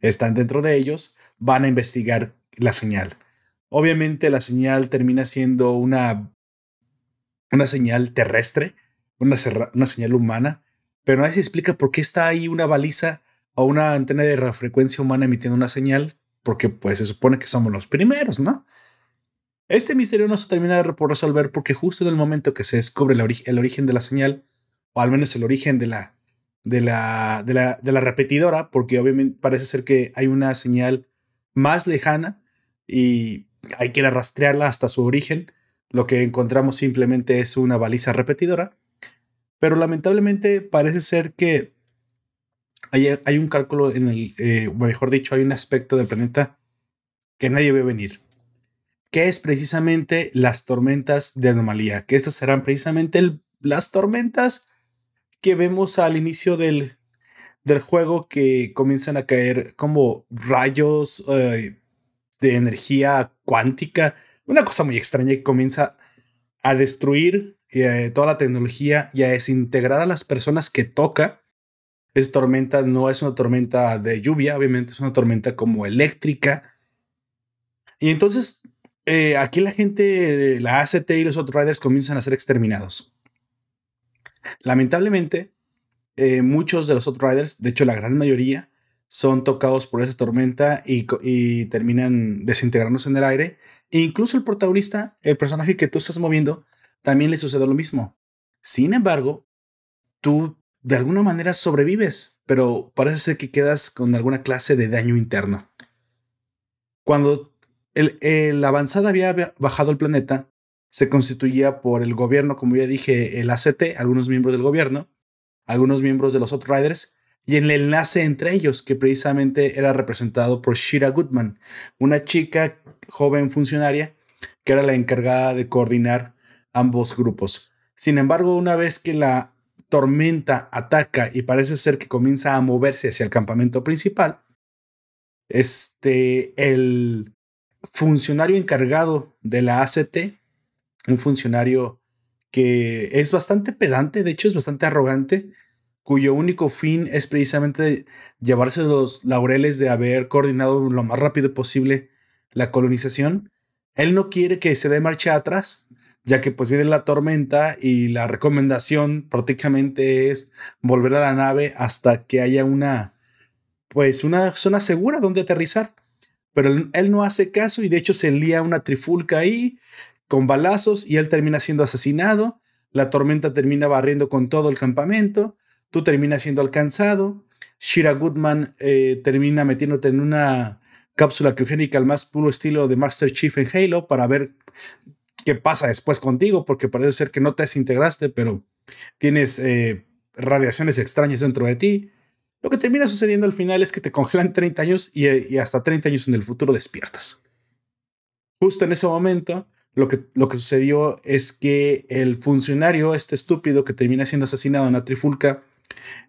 están dentro de ellos, van a investigar la señal. Obviamente la señal termina siendo una, una señal terrestre, una, una señal humana, pero nadie se explica por qué está ahí una baliza o una antena de radiofrecuencia humana emitiendo una señal, porque pues se supone que somos los primeros, ¿no? Este misterio no se termina de resolver porque justo en el momento que se descubre el, origen de la señal, o al menos el origen de la, de la, de la, repetidora, porque obviamente parece ser que hay una señal más lejana y hay que rastrearla hasta su origen. Lo que encontramos simplemente es una baliza repetidora. Pero lamentablemente parece ser que hay, hay un cálculo en el, eh, mejor dicho, hay un aspecto del planeta que nadie ve venir, que es precisamente las tormentas de anomalía, que estas serán precisamente las tormentas que vemos al inicio del, del juego que comienzan a caer como rayos eh, de energía cuántica, una cosa muy extraña que comienza a destruir eh, toda la tecnología y a desintegrar a las personas que toca. Esa tormenta no es una tormenta de lluvia, obviamente es una tormenta como eléctrica. Y entonces eh, aquí la gente, la ACT y los Outriders comienzan a ser exterminados. Lamentablemente, eh, muchos de los Outriders, de hecho la gran mayoría, son tocados por esa tormenta y, terminan desintegrándose en el aire. E incluso el protagonista, el personaje que tú estás moviendo, también le sucede lo mismo. Sin embargo, tú de alguna manera sobrevives, pero parece ser que quedas con alguna clase de daño interno. Cuando la avanzada había bajado el planeta, se constituía por el gobierno, como ya dije, el ACT, algunos miembros del gobierno, algunos miembros de los Outriders y el enlace entre ellos, que precisamente era representado por Shira Goodman, una chica joven funcionaria que era la encargada de coordinar ambos grupos. Sin embargo, una vez que la tormenta ataca y parece ser que comienza a moverse hacia el campamento principal, este, el funcionario encargado de la ACT, un funcionario que es bastante pedante, de hecho es bastante arrogante, cuyo único fin es precisamente llevarse los laureles de haber coordinado lo más rápido posible la colonización. Él no quiere que se dé marcha atrás, ya que pues viene la tormenta y la recomendación prácticamente es volver a la nave hasta que haya una, pues una zona segura donde aterrizar. Pero él, no hace caso y de hecho se enlía una trifulca ahí con balazos y él termina siendo asesinado. La tormenta termina barriendo con todo el campamento tú terminas siendo alcanzado, Shira Goodman eh, termina metiéndote en una cápsula criogénica al más puro estilo de Master Chief en Halo para ver qué pasa después contigo, porque parece ser que no te desintegraste, pero tienes eh, radiaciones extrañas dentro de ti. Lo que termina sucediendo al final es que te congelan 30 años y, y hasta 30 años en el futuro despiertas. Justo en ese momento, lo que, lo que sucedió es que el funcionario, este estúpido que termina siendo asesinado en la trifulca,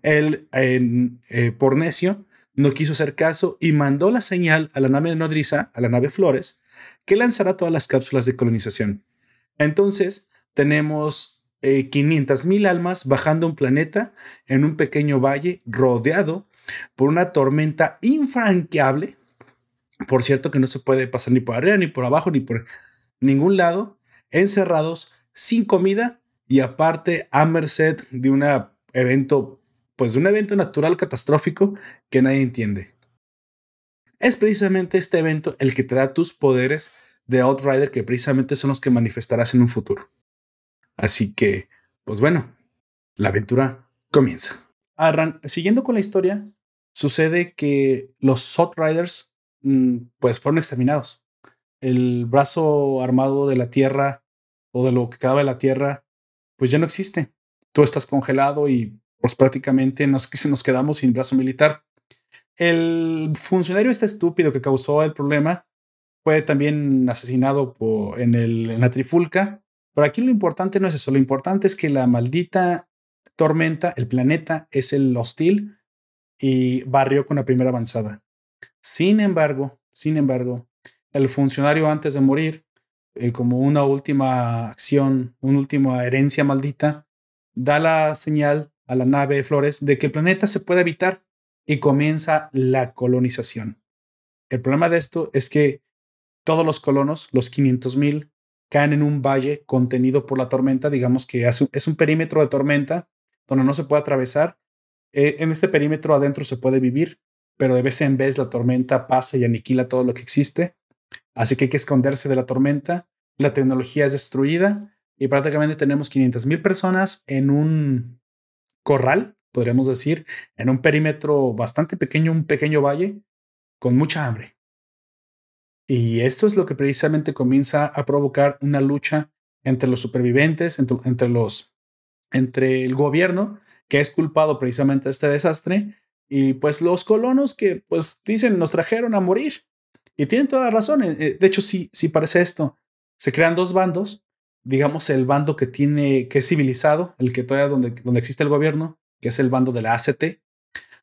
él, eh, por necio, no quiso hacer caso y mandó la señal a la nave nodriza, a la nave Flores, que lanzará todas las cápsulas de colonización. Entonces, tenemos eh, 500.000 almas bajando un planeta en un pequeño valle rodeado por una tormenta infranqueable. Por cierto, que no se puede pasar ni por arriba, ni por abajo, ni por ningún lado, encerrados, sin comida y aparte a merced de un evento pues de un evento natural catastrófico que nadie entiende. Es precisamente este evento el que te da tus poderes de Outrider que precisamente son los que manifestarás en un futuro. Así que, pues bueno, la aventura comienza. Arran, siguiendo con la historia, sucede que los Outriders mm, pues fueron exterminados. El brazo armado de la Tierra o de lo que quedaba de la Tierra pues ya no existe. Tú estás congelado y pues prácticamente nos, nos quedamos sin brazo militar. El funcionario este estúpido que causó el problema fue también asesinado por, en, el, en la trifulca. Pero aquí lo importante no es eso, lo importante es que la maldita tormenta, el planeta, es el hostil y barrió con la primera avanzada. Sin embargo, sin embargo, el funcionario antes de morir, eh, como una última acción, una última herencia maldita, da la señal a la nave Flores de que el planeta se puede habitar y comienza la colonización. El problema de esto es que todos los colonos, los 500.000, caen en un valle contenido por la tormenta, digamos que es un perímetro de tormenta donde no se puede atravesar. Eh, en este perímetro adentro se puede vivir, pero de vez en vez la tormenta pasa y aniquila todo lo que existe. Así que hay que esconderse de la tormenta. La tecnología es destruida y prácticamente tenemos 500 mil personas en un corral, podríamos decir, en un perímetro bastante pequeño, un pequeño valle, con mucha hambre. Y esto es lo que precisamente comienza a provocar una lucha entre los supervivientes, entre, los, entre el gobierno, que es culpado precisamente de este desastre, y pues los colonos que pues dicen nos trajeron a morir. Y tienen toda la razón. Eh, eh, de hecho, sí, sí parece esto. Se crean dos bandos. Digamos, el bando que tiene, que es civilizado, el que todavía donde, donde existe el gobierno, que es el bando de la ACT,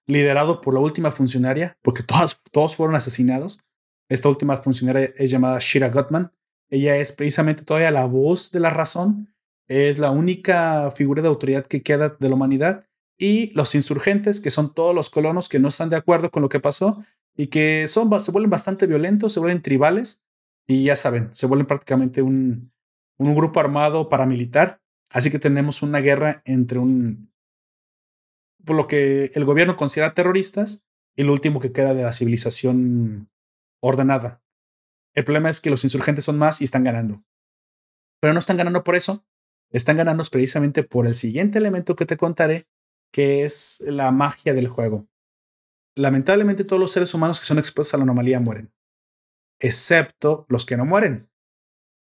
liderado por la última funcionaria, porque todas, todos fueron asesinados. Esta última funcionaria es llamada Shira Gutman. Ella es precisamente todavía la voz de la razón. Es la única figura de autoridad que queda de la humanidad y los insurgentes, que son todos los colonos que no están de acuerdo con lo que pasó y que se vuelven bastante violentos, se vuelven tribales y ya saben, se vuelven prácticamente un, un grupo armado paramilitar. Así que tenemos una guerra entre un, por lo que el gobierno considera terroristas y lo último que queda de la civilización ordenada. El problema es que los insurgentes son más y están ganando. Pero no están ganando por eso, están ganando precisamente por el siguiente elemento que te contaré, que es la magia del juego. Lamentablemente todos los seres humanos que son expuestos a la anomalía mueren, excepto los que no mueren.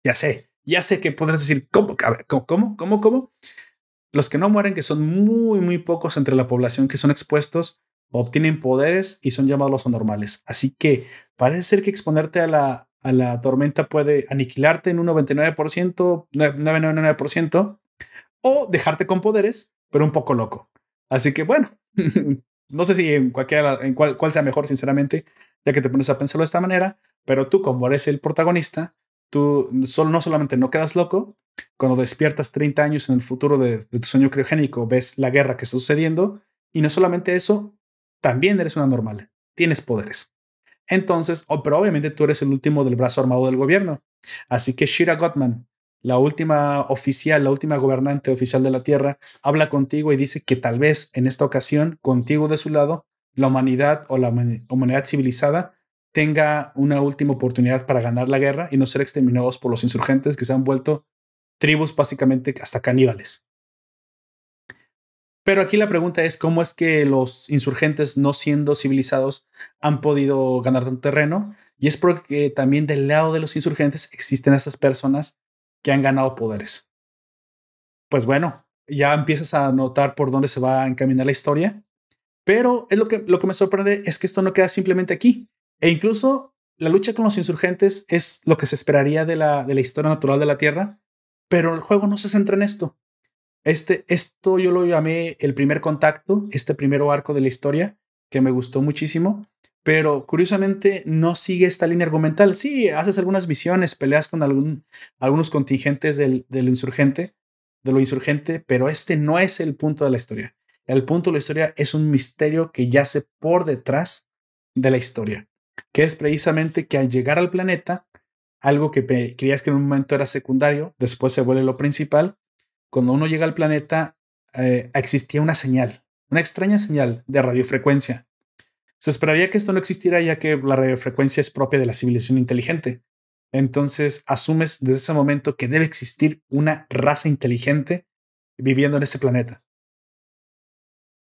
Ya sé, ya sé que podrás decir, ¿cómo? ¿Cómo? ¿Cómo? ¿Cómo? Los que no mueren, que son muy, muy pocos entre la población que son expuestos, obtienen poderes y son llamados los anormales. Así que parece ser que exponerte a la, a la tormenta puede aniquilarte en un 99%, 999%, o dejarte con poderes, pero un poco loco. Así que bueno, [laughs] no sé si en cualquiera, en cuál, sea mejor, sinceramente, ya que te pones a pensarlo de esta manera, pero tú como eres el protagonista, tú solo, no solamente no quedas loco, cuando despiertas 30 años en el futuro de, de, tu sueño criogénico, ves la guerra que está sucediendo, y no solamente eso, también eres una normal, tienes poderes. Entonces, oh, pero obviamente tú eres el último del brazo armado del gobierno. Así que Shira Gottman, la última oficial, la última gobernante oficial de la Tierra, habla contigo y dice que tal vez en esta ocasión, contigo de su lado, la humanidad o la humanidad civilizada tenga una última oportunidad para ganar la guerra y no ser exterminados por los insurgentes que se han vuelto tribus básicamente hasta caníbales. Pero aquí la pregunta es cómo es que los insurgentes no siendo civilizados han podido ganar tanto terreno y es porque también del lado de los insurgentes existen esas personas que han ganado poderes. Pues bueno, ya empiezas a notar por dónde se va a encaminar la historia, pero es lo que, lo que me sorprende es que esto no queda simplemente aquí. E incluso la lucha con los insurgentes es lo que se esperaría de la, de la historia natural de la Tierra, pero el juego no se centra en esto. Este, esto yo lo llamé el primer contacto, este primer arco de la historia, que me gustó muchísimo pero curiosamente no sigue esta línea argumental. Sí, haces algunas misiones, peleas con algún, algunos contingentes del, del insurgente, de lo insurgente, pero este no es el punto de la historia. El punto de la historia es un misterio que yace por detrás de la historia, que es precisamente que al llegar al planeta, algo que creías que en un momento era secundario, después se vuelve lo principal, cuando uno llega al planeta eh, existía una señal, una extraña señal de radiofrecuencia se esperaría que esto no existiera ya que la radiofrecuencia es propia de la civilización inteligente. Entonces asumes desde ese momento que debe existir una raza inteligente viviendo en ese planeta.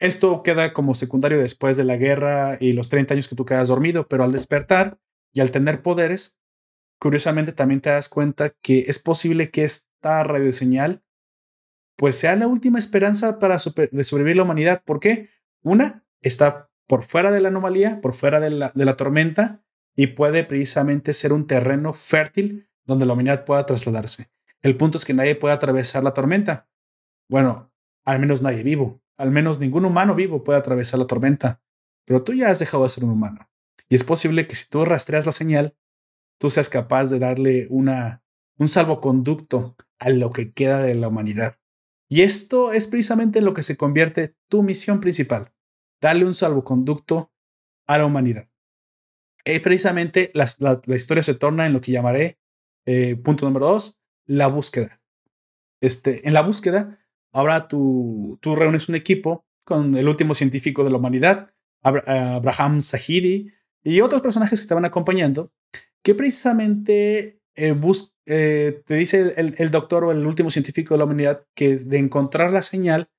Esto queda como secundario después de la guerra y los 30 años que tú quedas dormido, pero al despertar y al tener poderes, curiosamente también te das cuenta que es posible que esta radioseñal pues sea la última esperanza para de sobrevivir la humanidad. ¿Por qué? Una, está por fuera de la anomalía, por fuera de la, tormenta, y puede precisamente ser un terreno fértil donde la humanidad pueda trasladarse. El punto es que nadie puede atravesar la tormenta. Bueno, al menos nadie vivo, al menos ningún humano vivo puede atravesar la tormenta, pero tú ya has dejado de ser un humano. Y es posible que si tú rastreas la señal, tú seas capaz de darle un salvoconducto a lo que queda de la humanidad. Y esto es precisamente en lo que se convierte tu misión principal, darle un salvoconducto a la humanidad. Y precisamente la, historia se torna en lo que llamaré, eh, punto número dos, la búsqueda. Este, en la búsqueda, ahora tú, tú reúnes un equipo con el último científico de la humanidad, Abraham Zahidi, y otros personajes que te van acompañando, que precisamente eh, eh, te dice el, doctor o el último científico de la humanidad que de encontrar la señal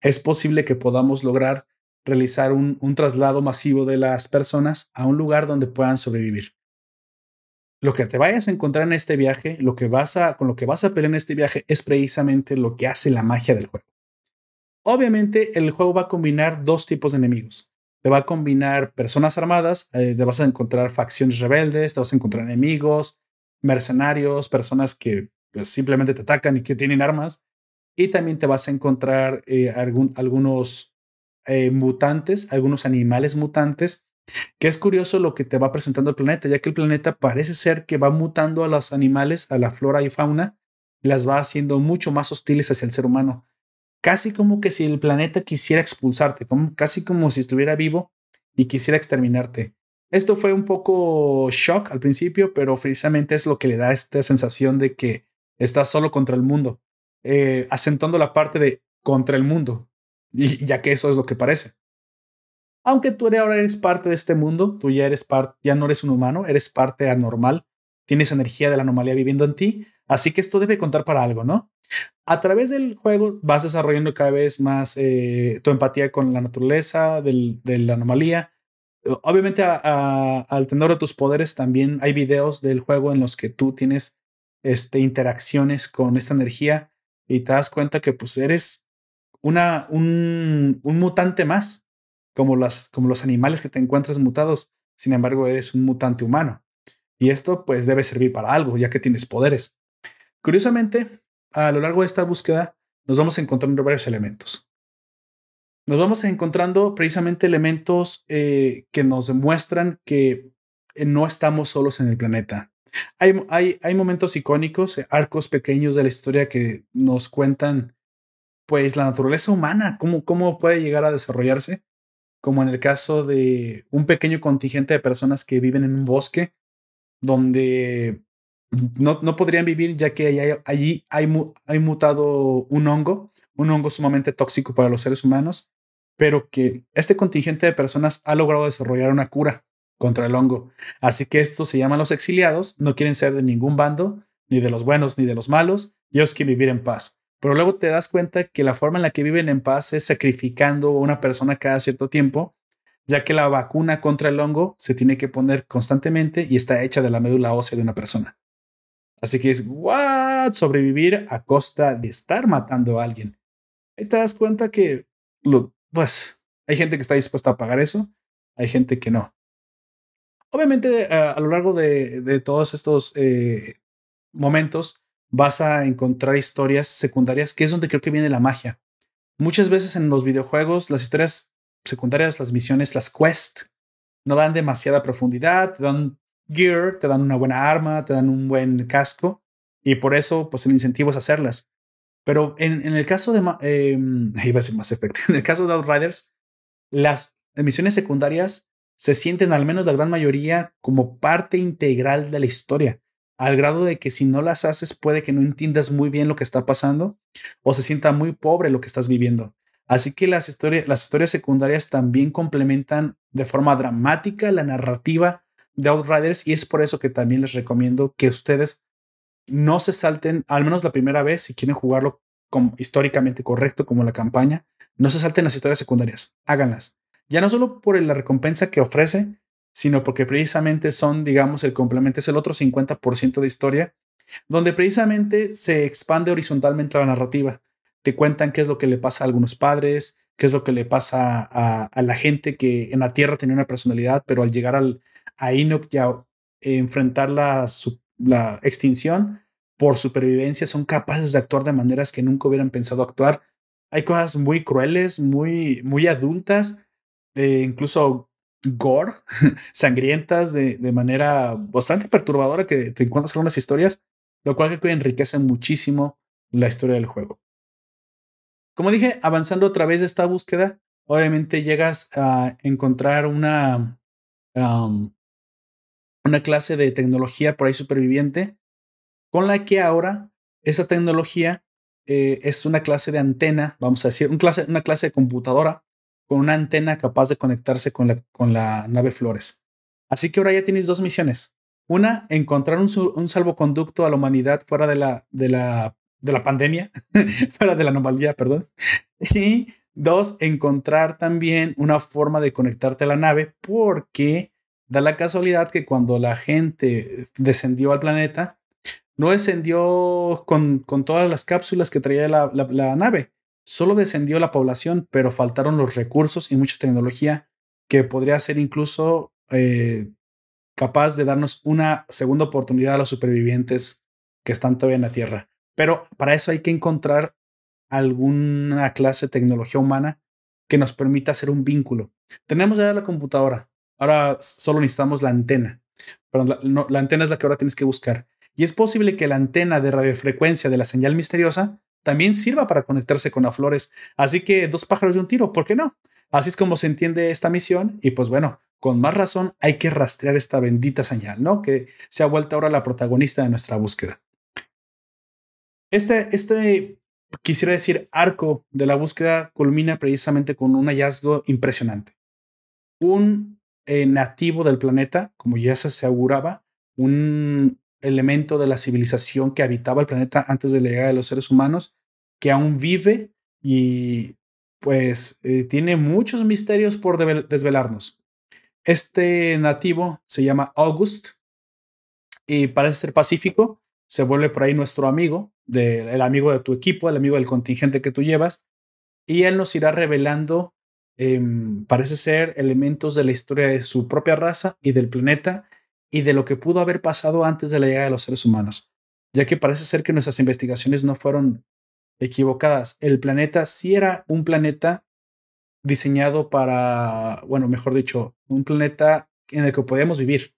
es posible que podamos lograr realizar un, un traslado masivo de las personas a un lugar donde puedan sobrevivir. Lo que te vayas a encontrar en este viaje, lo que vas a, con lo que vas a pelear en este viaje es precisamente lo que hace la magia del juego. Obviamente el juego va a combinar dos tipos de enemigos te va a combinar personas armadas, eh, te vas a encontrar facciones rebeldes, te vas a encontrar enemigos, mercenarios, personas que pues, simplemente te atacan y que tienen armas. Y también te vas a encontrar eh, algunos eh, mutantes, algunos animales mutantes, que es curioso lo que te va presentando el planeta, ya que el planeta parece ser que va mutando a los animales, a la flora y fauna, las va haciendo mucho más hostiles hacia el ser humano casi como que si el planeta quisiera expulsarte, como, casi como si estuviera vivo y quisiera exterminarte. Esto fue un poco shock al principio, pero precisamente es lo que le da esta sensación de que estás solo contra el mundo, eh, acentuando la parte de contra el mundo, y ya que eso es lo que parece. Aunque tú ahora eres parte de este mundo, tú ya eres parte, ya no eres un humano, eres parte anormal, tienes energía de la anomalía viviendo en ti, así que esto debe contar para algo, ¿no? A través del juego vas desarrollando cada vez más eh, tu empatía con la naturaleza, de la anomalía. Obviamente, al tener tus poderes, también hay videos del juego en los que tú tienes este, interacciones con esta energía y te das cuenta que pues eres una, un, un mutante más, como, las, como los animales que te encuentras mutados. Sin embargo, eres un mutante humano. Y esto pues debe servir para algo, ya que tienes poderes. Curiosamente, a lo largo de esta búsqueda nos vamos encontrando varios elementos. Nos vamos encontrando precisamente elementos eh, que nos demuestran que eh, no estamos solos en el planeta. Hay, hay, momentos icónicos, eh, arcos pequeños de la historia que nos cuentan pues la naturaleza humana, cómo, cómo puede llegar a desarrollarse, como en el caso de un pequeño contingente de personas que viven en un bosque donde no, no podrían vivir ya que allí hay, hay, mutado un hongo, un hongo sumamente tóxico para los seres humanos, pero que este contingente de personas ha logrado desarrollar una cura contra el hongo. Así que estos se llaman los exiliados, no quieren ser de ningún bando, ni de los buenos ni de los malos, ellos quieren vivir en paz. Pero luego te das cuenta que la forma en la que viven en paz es sacrificando a una persona cada cierto tiempo, ya que la vacuna contra el hongo se tiene que poner constantemente y está hecha de la médula ósea de una persona. Así que es, ¿what? Sobrevivir a costa de estar matando a alguien. Ahí te das cuenta que, pues, hay gente que está dispuesta a pagar eso, hay gente que no. Obviamente, eh, a lo largo de, todos estos eh, momentos, vas a encontrar historias secundarias, que es donde creo que viene la magia. Muchas veces en los videojuegos, las historias secundarias, las misiones, las quests, no dan demasiada profundidad, te dan gear, te dan una buena arma, te dan un buen casco y por eso pues el incentivo es hacerlas. Pero en, el caso de, eh, [laughs] iba a ser en el caso de Outriders, las misiones secundarias se sienten al menos la gran mayoría como parte integral de la historia, al grado de que si no las haces puede que no entiendas muy bien lo que está pasando o se sienta muy pobre lo que estás viviendo. Así que las, las historias secundarias también complementan de forma dramática la narrativa de Outriders y es por eso que también les recomiendo que ustedes no se salten, al menos la primera vez, si quieren jugarlo como históricamente correcto como la campaña, no se salten las historias secundarias, háganlas. Ya no solo por la recompensa que ofrece, sino porque precisamente son, digamos, el complemento, es el otro 50% de historia, donde precisamente se expande horizontalmente la narrativa. Te cuentan qué es lo que le pasa a algunos padres, qué es lo que le pasa a, la gente que en la Tierra tenía una personalidad, pero al llegar al, a Enoch ya enfrentar la, la extinción por supervivencia son capaces de actuar de maneras que nunca hubieran pensado actuar. Hay cosas muy crueles, muy, muy adultas, eh, incluso gore, [laughs] sangrientas de, de, manera bastante perturbadora que te encuentras con unas historias, lo cual que enriquece muchísimo la historia del juego. Como dije, avanzando a través de esta búsqueda, obviamente llegas a encontrar una, una clase de tecnología por ahí superviviente, con la que ahora esa tecnología eh, es una clase de antena, vamos a decir, clase, una clase de computadora con una antena capaz de conectarse con la, con la nave Flores. Así que ahora ya tienes dos misiones. Una, encontrar un, salvoconducto a la humanidad fuera de la, de la de la pandemia, [laughs] fuera de la anomalía, perdón. Y dos, encontrar también una forma de conectarte a la nave porque da la casualidad que cuando la gente descendió al planeta, no descendió con, con todas las cápsulas que traía la, la, nave, solo descendió la población, pero faltaron los recursos y mucha tecnología que podría ser incluso eh, capaz de darnos una segunda oportunidad a los supervivientes que están todavía en la Tierra. Pero para eso hay que encontrar alguna clase de tecnología humana que nos permita hacer un vínculo. Tenemos ya la computadora, ahora solo necesitamos la antena. Pero la, la antena es la que ahora tienes que buscar. Y es posible que la antena de radiofrecuencia de la señal misteriosa también sirva para conectarse con las flores. Así que dos pájaros de un tiro, ¿por qué no? Así es como se entiende esta misión y pues bueno, con más razón hay que rastrear esta bendita señal, ¿no? Que se ha vuelto ahora la protagonista de nuestra búsqueda. Este, este, quisiera decir, arco de la búsqueda culmina precisamente con un hallazgo impresionante. Un eh, nativo del planeta, como ya se aseguraba, un elemento de la civilización que habitaba el planeta antes de la llegada de los seres humanos, que aún vive y pues eh, tiene muchos misterios por desvelarnos. Este nativo se llama August y parece ser pacífico, se vuelve por ahí nuestro amigo, el amigo de tu equipo, el amigo del contingente que tú llevas, y él nos irá revelando, em, parece ser, elementos de la historia de su propia raza y del planeta y de lo que pudo haber pasado antes de la llegada de los seres humanos, ya que parece ser que nuestras investigaciones no fueron equivocadas. El planeta sí era un planeta diseñado para, bueno, mejor dicho, un planeta en el que podíamos vivir,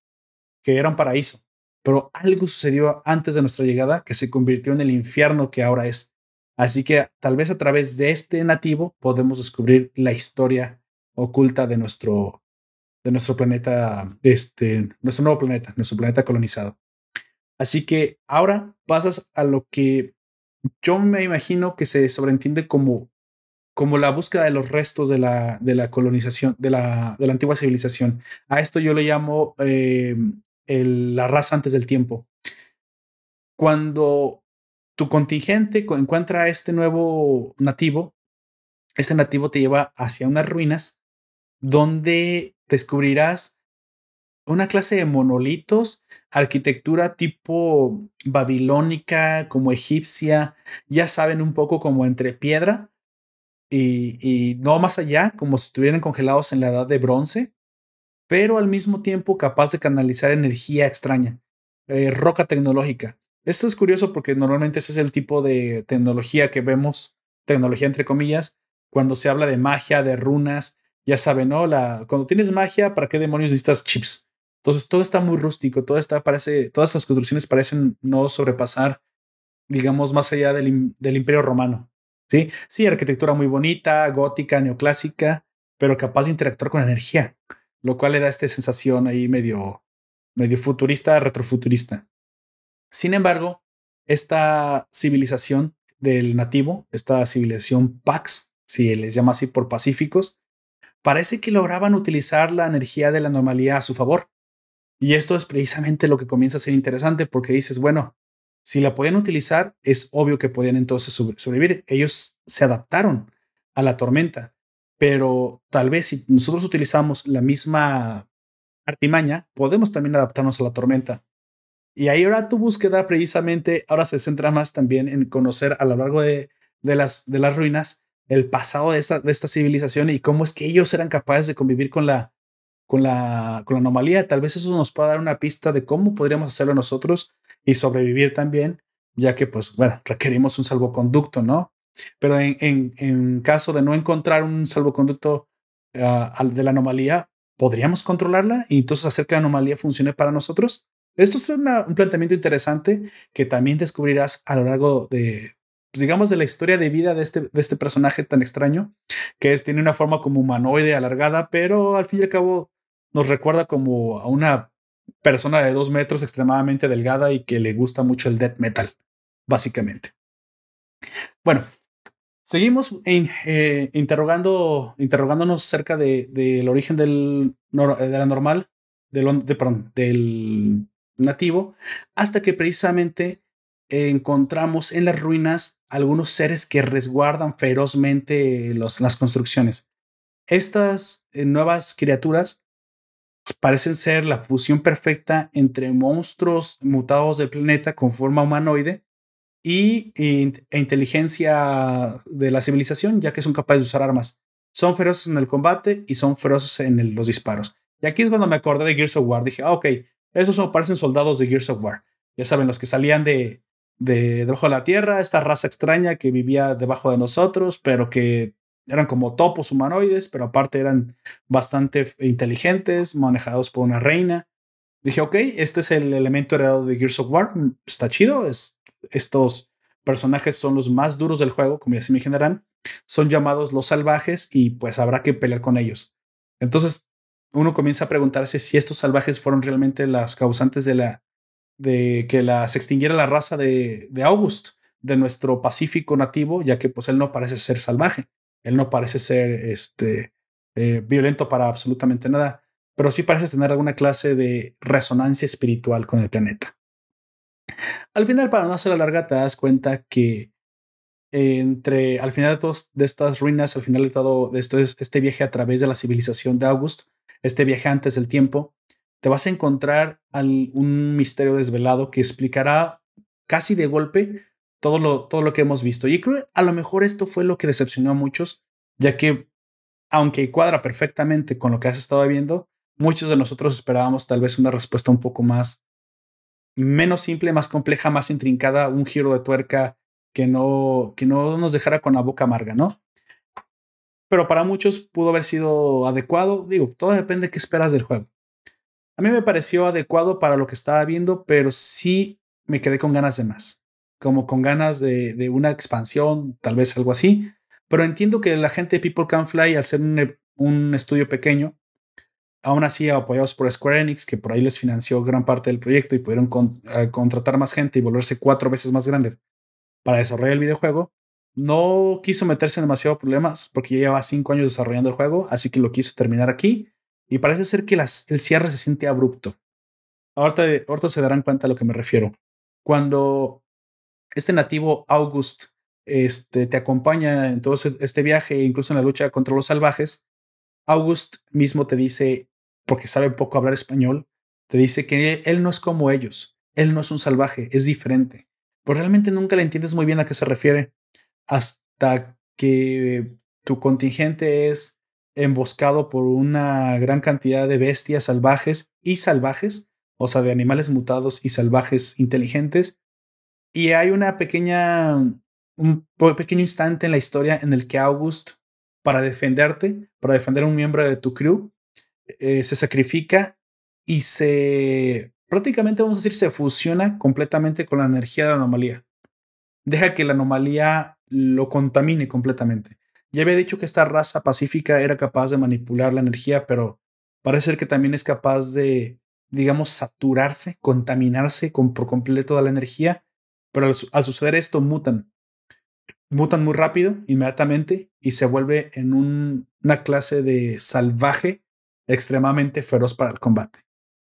que era un paraíso pero algo sucedió antes de nuestra llegada que se convirtió en el infierno que ahora es. Así que tal vez a través de este nativo podemos descubrir la historia oculta de nuestro, de nuestro planeta, este, nuestro nuevo planeta, nuestro planeta colonizado. Así que ahora pasas a lo que yo me imagino que se sobreentiende como, como la búsqueda de los restos de la, de la colonización, de la, de la antigua civilización. A esto yo le llamo eh, la raza antes del tiempo. Cuando tu contingente encuentra a este nuevo nativo, este nativo te lleva hacia unas ruinas donde descubrirás una clase de monolitos, arquitectura tipo babilónica, como egipcia, ya saben, un poco como entre piedra y, no más allá, como si estuvieran congelados en la edad de bronce pero al mismo tiempo capaz de canalizar energía extraña, eh, roca tecnológica. Esto es curioso porque normalmente ese es el tipo de tecnología que vemos, tecnología entre comillas, cuando se habla de magia, de runas, ya saben, ¿no? La, cuando tienes magia, ¿para qué demonios necesitas chips? Entonces todo está muy rústico, todo está, parece, todas las construcciones parecen no sobrepasar, digamos, más allá del, del imperio romano. ¿sí? sí, arquitectura muy bonita, gótica, neoclásica, pero capaz de interactuar con energía lo cual le da esta sensación ahí medio, medio futurista, retrofuturista. Sin embargo, esta civilización del nativo, esta civilización Pax, si les llama así por pacíficos, parece que lograban utilizar la energía de la normalidad a su favor. Y esto es precisamente lo que comienza a ser interesante porque dices, bueno, si la podían utilizar, es obvio que podían entonces sobrevivir. Ellos se adaptaron a la tormenta. Pero tal vez si nosotros utilizamos la misma artimaña, podemos también adaptarnos a la tormenta. Y ahí ahora tu búsqueda precisamente ahora se centra más también en conocer a lo largo de, las, de las ruinas el pasado de esta, de esta civilización y cómo es que ellos eran capaces de convivir con la, con la, con la anomalía. Tal vez eso nos pueda dar una pista de cómo podríamos hacerlo nosotros y sobrevivir también, ya que, pues, bueno, requerimos un salvoconducto, ¿no? Pero en, en, en caso de no encontrar un salvoconducto uh, de la anomalía, ¿podríamos controlarla y entonces hacer que la anomalía funcione para nosotros? Esto es un planteamiento interesante que también descubrirás a lo largo de, pues, digamos, de la historia de vida de este, de este personaje tan extraño, que tiene una forma como humanoide alargada, pero al fin y al cabo nos recuerda como a una persona de dos metros extremadamente delgada y que le gusta mucho el death metal, básicamente. Bueno, seguimos eh, interrogando, interrogándonos acerca del de, origen del, de la normal, del, de, perdón, del nativo, hasta que precisamente encontramos en las ruinas algunos seres que resguardan ferozmente los, las construcciones. Estas eh, nuevas criaturas parecen ser la fusión perfecta entre monstruos mutados del planeta con forma humanoide y, e, inteligencia de la civilización, ya que son capaces de usar armas. Son feroces en el combate y son feroces en los disparos. Y aquí es cuando me acordé de Gears of War. Dije, ah, ok, esos son, parecen soldados de Gears of War. Ya saben, los que salían de, de debajo de la tierra, esta raza extraña que vivía debajo de nosotros, pero que eran como topos humanoides, pero aparte eran bastante inteligentes, manejados por una reina. Dije, ok, este es el elemento heredado de Gears of War, mm, está chido, es, estos personajes son los más duros del juego, como ya se me generan, son llamados los salvajes y pues habrá que pelear con ellos. Entonces uno comienza a preguntarse si estos salvajes fueron realmente las causantes de la de que la, se extinguiera la raza de, de August, de nuestro pacífico nativo, ya que pues él no parece ser salvaje. Él no parece ser este, eh, violento para absolutamente nada, pero sí parece tener alguna clase de resonancia espiritual con el planeta. Al final, para no hacer la larga, te das cuenta que entre al final de, todos, de estas ruinas, al final de todo de esto, este viaje a través de la civilización de August, este viaje antes del tiempo, te vas a encontrar un misterio desvelado que explicará casi de golpe todo lo, todo lo que hemos visto. Y creo que a lo mejor esto fue lo que decepcionó a muchos, ya que aunque cuadra perfectamente con lo que has estado viendo, muchos de nosotros esperábamos tal vez una respuesta un poco más, menos simple, más compleja, más intrincada, un giro de tuerca que no, que no nos dejara con la boca amarga, ¿no? Pero para muchos pudo haber sido adecuado. Digo, todo depende de qué esperas del juego. A mí me pareció adecuado para lo que estaba viendo, pero sí me quedé con ganas de más como con ganas de, una expansión, tal vez algo así. Pero entiendo que la gente de People Can Fly, al ser un, un estudio pequeño, aún así apoyados por Square Enix, que por ahí les financió gran parte del proyecto y pudieron uh, contratar más gente y volverse cuatro veces más grandes para desarrollar el videojuego, no quiso meterse en demasiados problemas porque ya lleva cinco años desarrollando el juego, así que lo quiso terminar aquí. Y parece ser que el cierre se siente abrupto. Ahorita, ahorita se darán cuenta a lo que me refiero. Cuando este nativo August este, te acompaña en todo este viaje, incluso en la lucha contra los salvajes. August mismo te dice, porque sabe poco hablar español, te dice que él no es como ellos, él no es un salvaje, es diferente. Pero realmente nunca le entiendes muy bien a qué se refiere hasta que tu contingente es emboscado por una gran cantidad de bestias salvajes y salvajes, o sea, de animales mutados y salvajes inteligentes, y hay una pequeña, un pequeño instante en la historia en el que August, para defenderte, para defender a un miembro de tu crew, eh, se sacrifica y se prácticamente, vamos a decir, se fusiona completamente con la energía de la anomalía. Deja que la anomalía lo contamine completamente. Ya había dicho que esta raza pacífica era capaz de manipular la energía, pero parece ser que también es capaz de, digamos, saturarse, contaminarse con, por completo de la energía pero al, suceder esto, mutan. Mutan muy rápido, inmediatamente, y se vuelve en una clase de salvaje extremadamente feroz para el combate.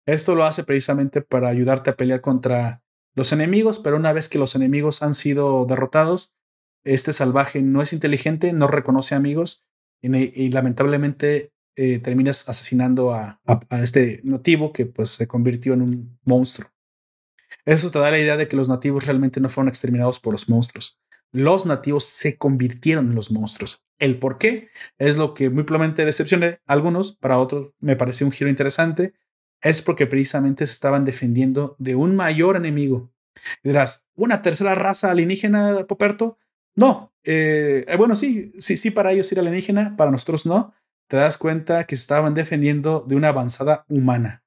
Esto lo hace precisamente para ayudarte a pelear contra los enemigos, pero una vez que los enemigos han sido derrotados, este salvaje no es inteligente, no reconoce amigos y, lamentablemente eh, terminas asesinando a, este nativo que pues se convirtió en un monstruo. Eso te da la idea de que los nativos realmente no fueron exterminados por los monstruos. Los nativos se convirtieron en los monstruos. El por qué es lo que muy probablemente decepcioné a algunos, para otros me pareció un giro interesante, es porque precisamente se estaban defendiendo de un mayor enemigo. Dirás, ¿una tercera raza alienígena, Poperto? No, eh, eh, bueno, sí, sí, sí, para ellos ir alienígena, para nosotros no. Te das cuenta que se estaban defendiendo de una avanzada humana.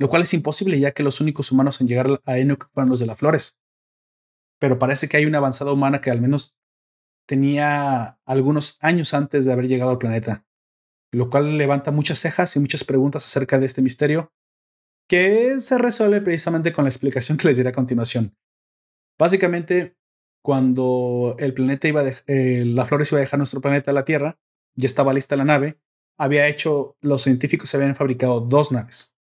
Lo cual es imposible, ya que los únicos humanos en llegar a Enoch fueron los de las flores. Pero parece que hay una avanzada humana que al menos tenía algunos años antes de haber llegado al planeta, lo cual levanta muchas cejas y muchas preguntas acerca de este misterio, que se resuelve precisamente con la explicación que les diré a continuación. Básicamente, cuando el planeta iba a eh, la Flores iba a dejar nuestro planeta, la Tierra, ya estaba lista la nave, había hecho, los científicos habían fabricado dos naves.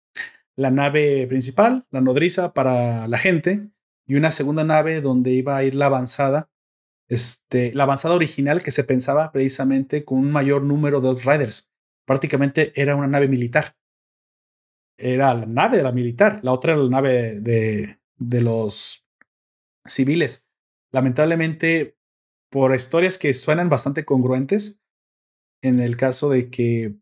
La nave principal, la nodriza para la gente, y una segunda nave donde iba a ir la avanzada este, la avanzada original que se pensaba precisamente con un mayor número de Outriders. Prácticamente era una nave militar. Era la nave de la militar, la otra era la nave de, de los civiles. Lamentablemente, por historias que suenan bastante congruentes, en el caso de que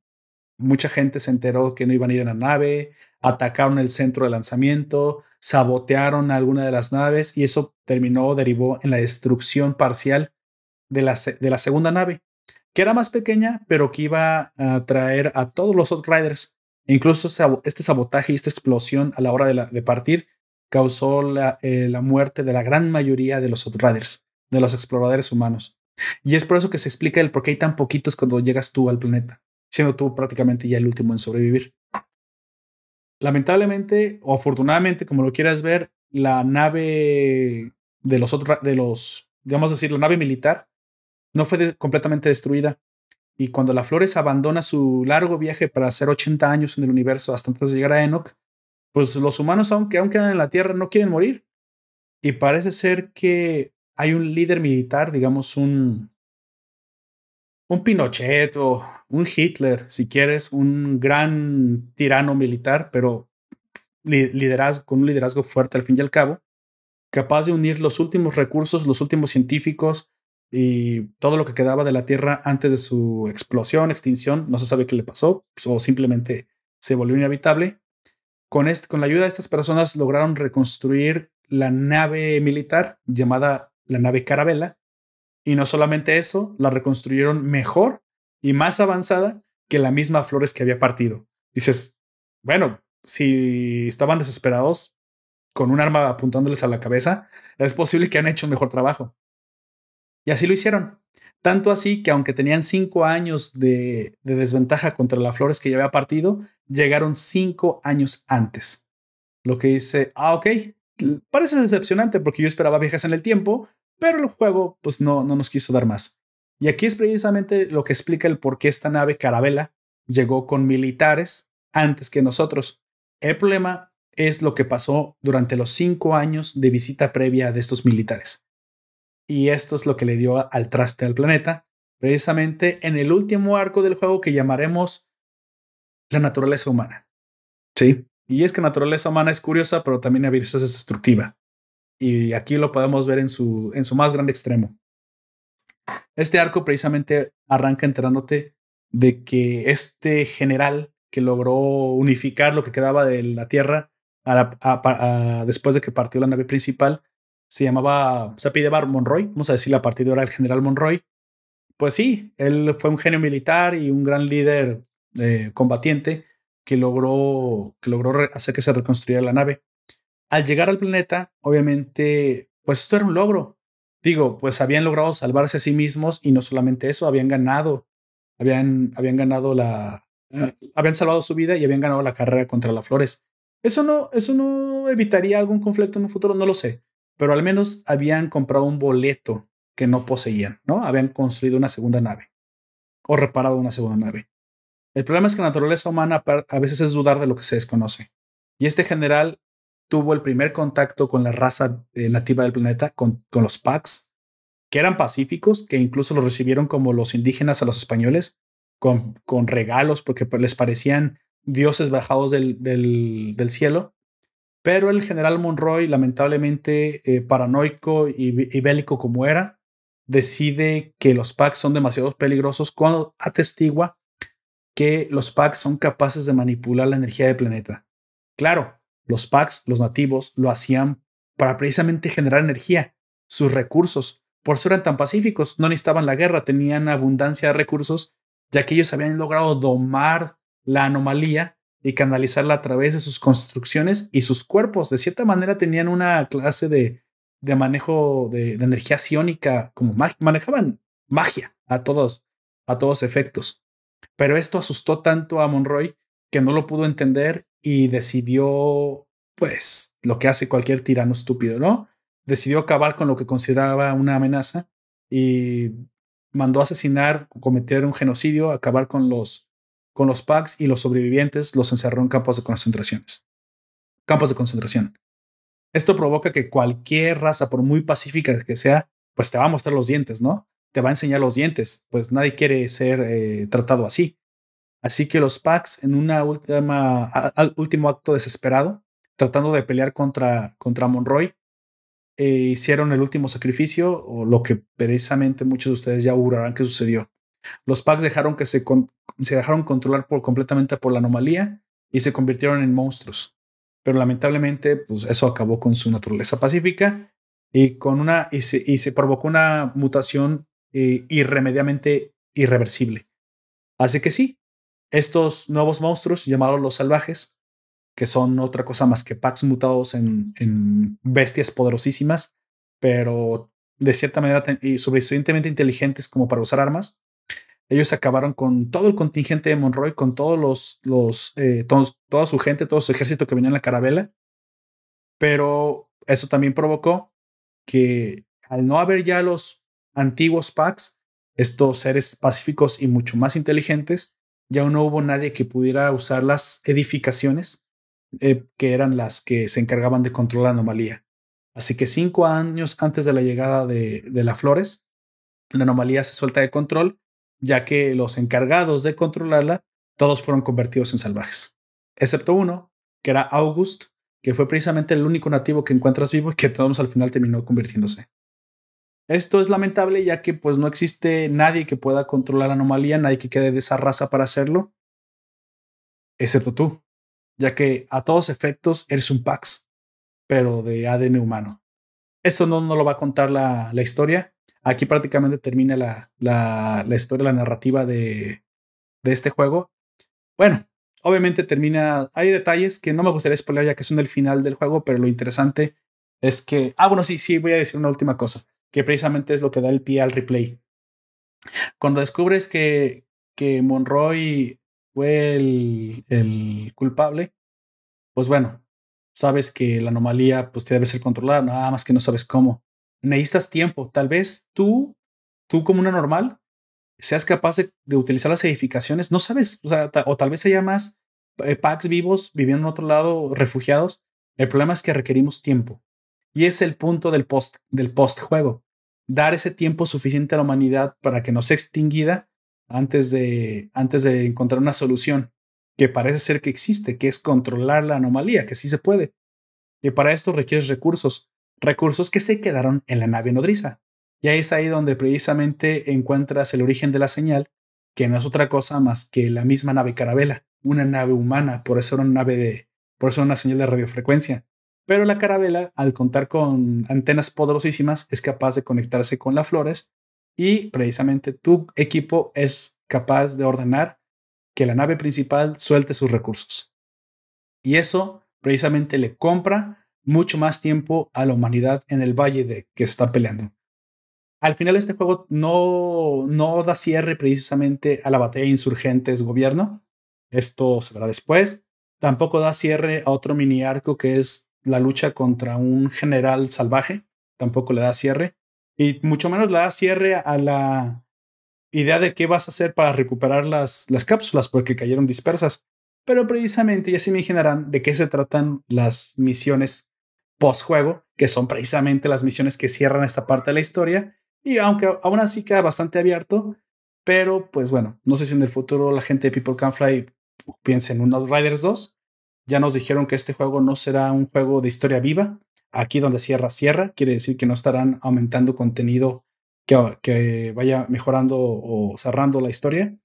mucha gente se enteró que no iban a ir en la nave, atacaron el centro de lanzamiento, sabotearon alguna de las naves y eso terminó, derivó en la destrucción parcial de la, de la segunda nave, que era más pequeña, pero que iba a traer a todos los Outriders. Incluso este sabotaje y esta explosión a la hora de partir causó la, eh, la, muerte de la gran mayoría de los Outriders, de los exploradores humanos. Y es por eso que se explica el por qué hay tan poquitos cuando llegas tú al planeta, siendo tú prácticamente ya el último en sobrevivir. Lamentablemente o afortunadamente, como lo quieras ver, la nave de los otros, de los, digamos decir, la nave militar no fue completamente destruida. Y cuando la Flores abandona su largo viaje para hacer 80 años en el universo hasta antes de llegar a Enoch, pues los humanos, aunque aún quedan en la Tierra, no quieren morir. Y parece ser que hay un líder militar, digamos, un, un Pinochet o un Hitler, si quieres, un gran tirano militar, pero liderazgo, con un liderazgo fuerte al fin y al cabo, capaz de unir los últimos recursos, los últimos científicos y todo lo que quedaba de la Tierra antes de su explosión, extinción, no se sabe qué le pasó o simplemente se volvió inhabitable. Con, la ayuda de estas personas lograron reconstruir la nave militar llamada la nave Carabela, y no solamente eso, la reconstruyeron mejor y más avanzada que la misma Flores que había partido. Dices, bueno, si estaban desesperados con un arma apuntándoles a la cabeza, es posible que han hecho un mejor trabajo. Y así lo hicieron. Tanto así que aunque tenían cinco años de, de desventaja contra la Flores que ya había partido, llegaron cinco años antes. Lo que dice, ah, ok, parece decepcionante porque yo esperaba viejas en el tiempo, pero el juego pues no, no nos quiso dar más. Y aquí es precisamente lo que explica el por qué esta nave Carabela llegó con militares antes que nosotros. El problema es lo que pasó durante los cinco años de visita previa de estos militares. Y esto es lo que le dio al traste al planeta, precisamente en el último arco del juego que llamaremos la naturaleza humana. Sí, y es que naturaleza humana es curiosa, pero también a veces es destructiva y aquí lo podemos ver en su, en su más grande extremo. Este arco precisamente arranca enterándote de que este general que logró unificar lo que quedaba de la Tierra después de que partió la nave principal se llamaba, se Bar Monroy, vamos a decirle a partir de ahora el general Monroy. Pues sí, él fue un genio militar y un gran líder eh, combatiente que logró, que logró hacer que se reconstruyera la nave al llegar al planeta, obviamente, pues esto era un logro. Digo, pues habían logrado salvarse a sí mismos y no solamente eso, habían ganado, habían, habían ganado la, eh, habían salvado su vida y habían ganado la carrera contra las flores. Eso no, eso no evitaría algún conflicto en un futuro, no lo sé, pero al menos habían comprado un boleto que no poseían, ¿no? Habían construido una segunda nave o reparado una segunda nave. El problema es que la naturaleza humana a veces es dudar de lo que se desconoce. Y este general tuvo el primer contacto con la raza eh, nativa del planeta, con, con los Pax, que eran pacíficos, que incluso los recibieron como los indígenas a los españoles, con, con regalos, porque les parecían dioses bajados del, del cielo. Pero el general Monroy, lamentablemente eh, paranoico y, bélico como era, decide que los packs son demasiado peligrosos cuando atestigua que los packs son capaces de manipular la energía del planeta. Claro, los packs, los nativos, lo hacían para precisamente generar energía, sus recursos. Por eso eran tan pacíficos, no necesitaban la guerra, tenían abundancia de recursos, ya que ellos habían logrado domar la anomalía y canalizarla a través de sus construcciones y sus cuerpos. De cierta manera tenían una clase de, de manejo de, energía psiónica, como manejaban magia a todos, a todos efectos. Pero esto asustó tanto a Monroy que no lo pudo entender y decidió, pues, lo que hace cualquier tirano estúpido, ¿no? Decidió acabar con lo que consideraba una amenaza y mandó asesinar, cometer un genocidio, acabar con los con los packs y los sobrevivientes los encerró en campos de concentraciones. Campos de concentración. Esto provoca que cualquier raza, por muy pacífica que sea, pues te va a mostrar los dientes, ¿no? Te va a enseñar los dientes, pues nadie quiere ser eh, tratado así. Así que los packs, en un último acto desesperado, tratando de pelear contra, contra Monroy, eh, hicieron el último sacrificio, o lo que precisamente muchos de ustedes ya augurarán que sucedió. Los packs dejaron que se, dejaron controlar por, completamente por la anomalía y se convirtieron en monstruos. Pero lamentablemente, pues eso acabó con su naturaleza pacífica y, con una, y, se, y se provocó una mutación eh, irremediablemente irreversible. Así que sí, estos nuevos monstruos llamados los salvajes, que son otra cosa más que packs mutados en, en bestias poderosísimas, pero de cierta manera y suficientemente inteligentes como para usar armas, ellos acabaron con todo el contingente de Monroy, con todos los, eh, toda su gente, todo su ejército que venía en la carabela. Pero eso también provocó que al no haber ya los antiguos packs, estos seres pacíficos y mucho más inteligentes, ya no hubo nadie que pudiera usar las edificaciones eh, que eran las que se encargaban de controlar la anomalía. Así que cinco años antes de la llegada de, de la Flores, la anomalía se suelta de control ya que los encargados de controlarla todos fueron convertidos en salvajes, excepto uno, que era August, que fue precisamente el único nativo que encuentras vivo y que todos al final terminó convirtiéndose. Esto es lamentable ya que pues no existe nadie que pueda controlar la anomalía, nadie que quede de esa raza para hacerlo, excepto tú, ya que a todos efectos eres un Pax, pero de ADN humano. Eso no, no lo va a contar la, la historia, Aquí prácticamente termina la, la, historia, la narrativa de, de este juego. Bueno, obviamente termina. Hay detalles que no me gustaría spoiler ya que son el final del juego, pero lo interesante es que. Ah, bueno, sí, sí, voy a decir una última cosa, que precisamente es lo que da el pie al replay. Cuando descubres que, que Monroy fue el, el culpable, pues bueno, sabes que la anomalía pues debe ser controlada, nada más que no sabes cómo necesitas tiempo. Tal vez tú, tú como una normal, seas capaz de, utilizar las edificaciones. No sabes, o, sea, o tal vez haya más eh, packs vivos viviendo en otro lado, refugiados. El problema es que requerimos tiempo. Y es el punto del post, del post juego. Dar ese tiempo suficiente a la humanidad para que no se extinguida antes de, antes de encontrar una solución que parece ser que existe, que es controlar la anomalía, que sí se puede. Y para esto requieres recursos recursos que se quedaron en la nave nodriza. Y ahí es ahí donde precisamente encuentras el origen de la señal, que no es otra cosa más que la misma nave carabela, una nave humana, por eso era una nave de, por eso era una señal de radiofrecuencia. Pero la carabela, al contar con antenas poderosísimas, es capaz de conectarse con las flores y precisamente tu equipo es capaz de ordenar que la nave principal suelte sus recursos. Y eso precisamente le compra mucho más tiempo a la humanidad en el valle de que está peleando. Al final este juego no, no da cierre precisamente a la batalla de insurgentes gobierno. Esto se verá después. Tampoco da cierre a otro mini arco que es la lucha contra un general salvaje. Tampoco le da cierre. Y mucho menos le da cierre a la idea de qué vas a hacer para recuperar las, las cápsulas porque cayeron dispersas. Pero precisamente ya se me imaginarán de qué se tratan las misiones post-juego, que son precisamente las misiones que cierran esta parte de la historia. Y aunque aún así queda bastante abierto, pero pues bueno, no sé si en el futuro la gente de People Can Fly piense en un Outriders 2. Ya nos dijeron que este juego no será un juego de historia viva. Aquí donde cierra, cierra. Quiere decir que no estarán aumentando contenido que, que vaya mejorando o cerrando la historia.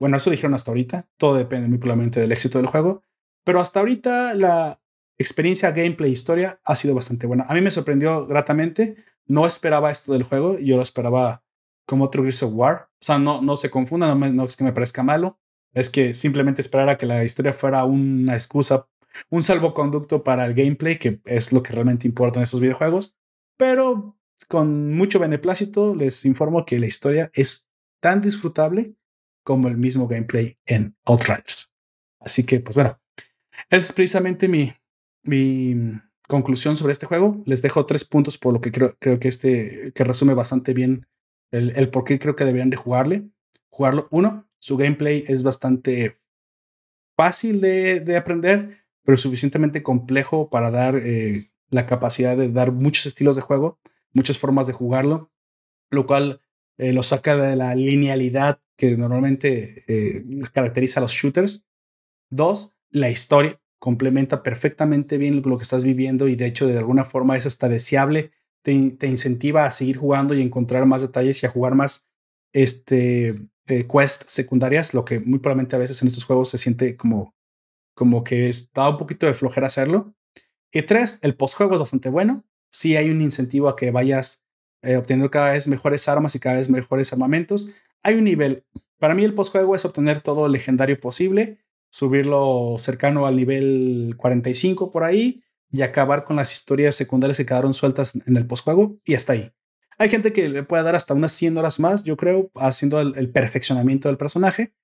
Bueno, eso dijeron hasta ahorita. Todo depende muy probablemente del éxito del juego. Pero hasta ahorita la experiencia gameplay historia ha sido bastante buena. A mí me sorprendió gratamente. No esperaba esto del juego. Yo lo esperaba como otro Gears of War. O sea, no, no se confunda, no, no es que me parezca malo. Es que simplemente esperara que la historia fuera una excusa, un salvoconducto para el gameplay, que es lo que realmente importa en estos videojuegos. Pero con mucho beneplácito les informo que la historia es tan disfrutable como el mismo gameplay en Outriders. Así que, pues bueno, es precisamente mi, mi conclusión sobre este juego. Les dejo tres puntos por lo que creo, creo que este, que resume bastante bien el, por qué creo que deberían de jugarle. Jugarlo. Uno, su gameplay es bastante fácil de, de aprender, pero suficientemente complejo para dar eh, la capacidad de dar muchos estilos de juego, muchas formas de jugarlo, lo cual eh, lo saca de la linealidad que normalmente eh, caracteriza a los shooters. Dos, la historia complementa perfectamente bien lo que estás viviendo y de hecho de alguna forma es hasta deseable, te, te incentiva a seguir jugando y encontrar más detalles y a jugar más este, eh, quests secundarias, lo que muy probablemente a veces en estos juegos se siente como, como que está un poquito de flojera hacerlo. Y tres, el postjuego es bastante bueno. Sí hay un incentivo a que vayas eh, obteniendo cada vez mejores armas y cada vez mejores armamentos. Hay un nivel. Para mí el postjuego es obtener todo legendario posible, subirlo cercano al nivel 45 por ahí y acabar con las historias secundarias que quedaron sueltas en el postjuego y hasta ahí. Hay gente que le puede dar hasta unas 100 horas más, yo creo, haciendo el, perfeccionamiento del personaje,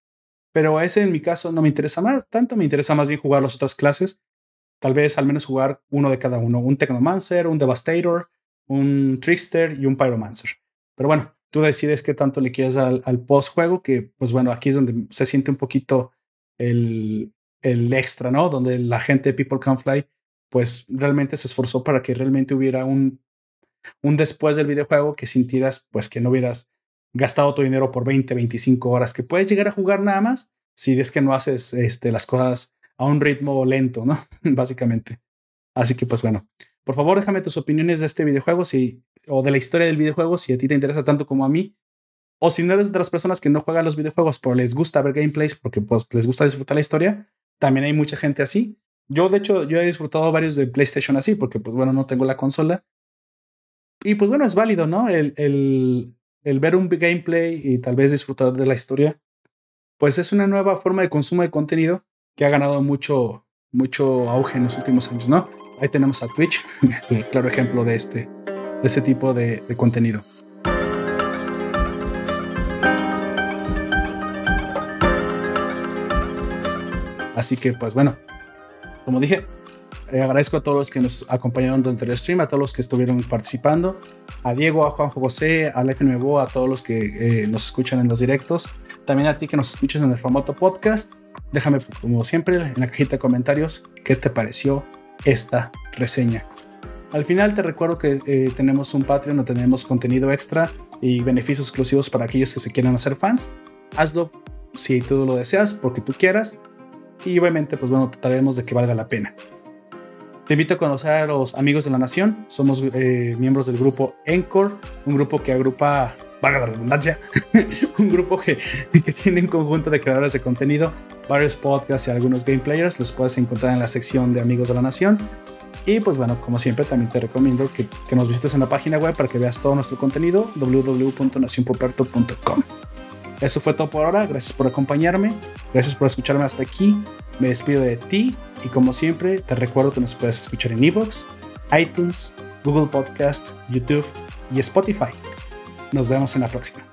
pero ese en mi caso no me interesa más, tanto me interesa más bien jugar las otras clases, tal vez al menos jugar uno de cada uno, un Technomancer, un Devastator, un Trickster y un Pyromancer. Pero bueno, tú decides qué tanto le quieres al, al post-juego, que pues bueno, aquí es donde se siente un poquito el, el extra, ¿no? Donde la gente de People Can Fly pues realmente se esforzó para que realmente hubiera un, un después del videojuego que sintieras pues que no hubieras gastado tu dinero por 20, 25 horas, que puedes llegar a jugar nada más si es que no haces este, las cosas a un ritmo lento, ¿no? [laughs] Básicamente. Así que pues bueno, por favor, déjame tus opiniones de este videojuego si, o de la historia del videojuego si a ti te interesa tanto como a mí. O si no eres de las personas que no juegan los videojuegos, pero les gusta ver gameplays porque pues, les gusta disfrutar la historia, también hay mucha gente así. Yo, de hecho, yo he disfrutado varios de PlayStation así porque, pues bueno, no tengo la consola. Y pues bueno, es válido, ¿no? El, el, ver un gameplay y tal vez disfrutar de la historia, pues es una nueva forma de consumo de contenido que ha ganado mucho, mucho auge en los últimos años, ¿no? Ahí tenemos a Twitch, [laughs] el claro ejemplo de este, de este tipo de contenido. Así que, pues bueno, como dije, eh, agradezco a todos los que nos acompañaron durante el stream, a todos los que estuvieron participando, a Diego, a Juanjo José, a FNMBO, a todos los que eh, nos escuchan en los directos, también a ti que nos escuchas en el formato podcast. Déjame, como siempre, en la cajita de comentarios qué te pareció esta reseña. Al final te recuerdo que eh, tenemos un Patreon, no tenemos contenido extra y beneficios exclusivos para aquellos que se quieran hacer fans. Hazlo si tú lo deseas, porque tú quieras. Y obviamente, pues bueno, trataremos de que valga la pena. Te invito a conocer a los amigos de la nación. Somos eh, miembros del grupo Encore, un grupo que agrupa, valga la redundancia, [laughs] un grupo que, que tiene un conjunto de creadores de contenido varios podcasts y algunos gameplayers. Los puedes encontrar en la sección de Amigos de la Nación. Y pues bueno, como siempre, también te recomiendo que, que nos visites en la página web para que veas todo nuestro contenido, www.nacionpoperto.com. Eso fue todo por ahora. Gracias por acompañarme. Gracias por escucharme hasta aquí. Me despido de ti y como siempre te recuerdo que nos puedes escuchar en Evox, iTunes, Google Podcast, YouTube y Spotify. Nos vemos en la próxima.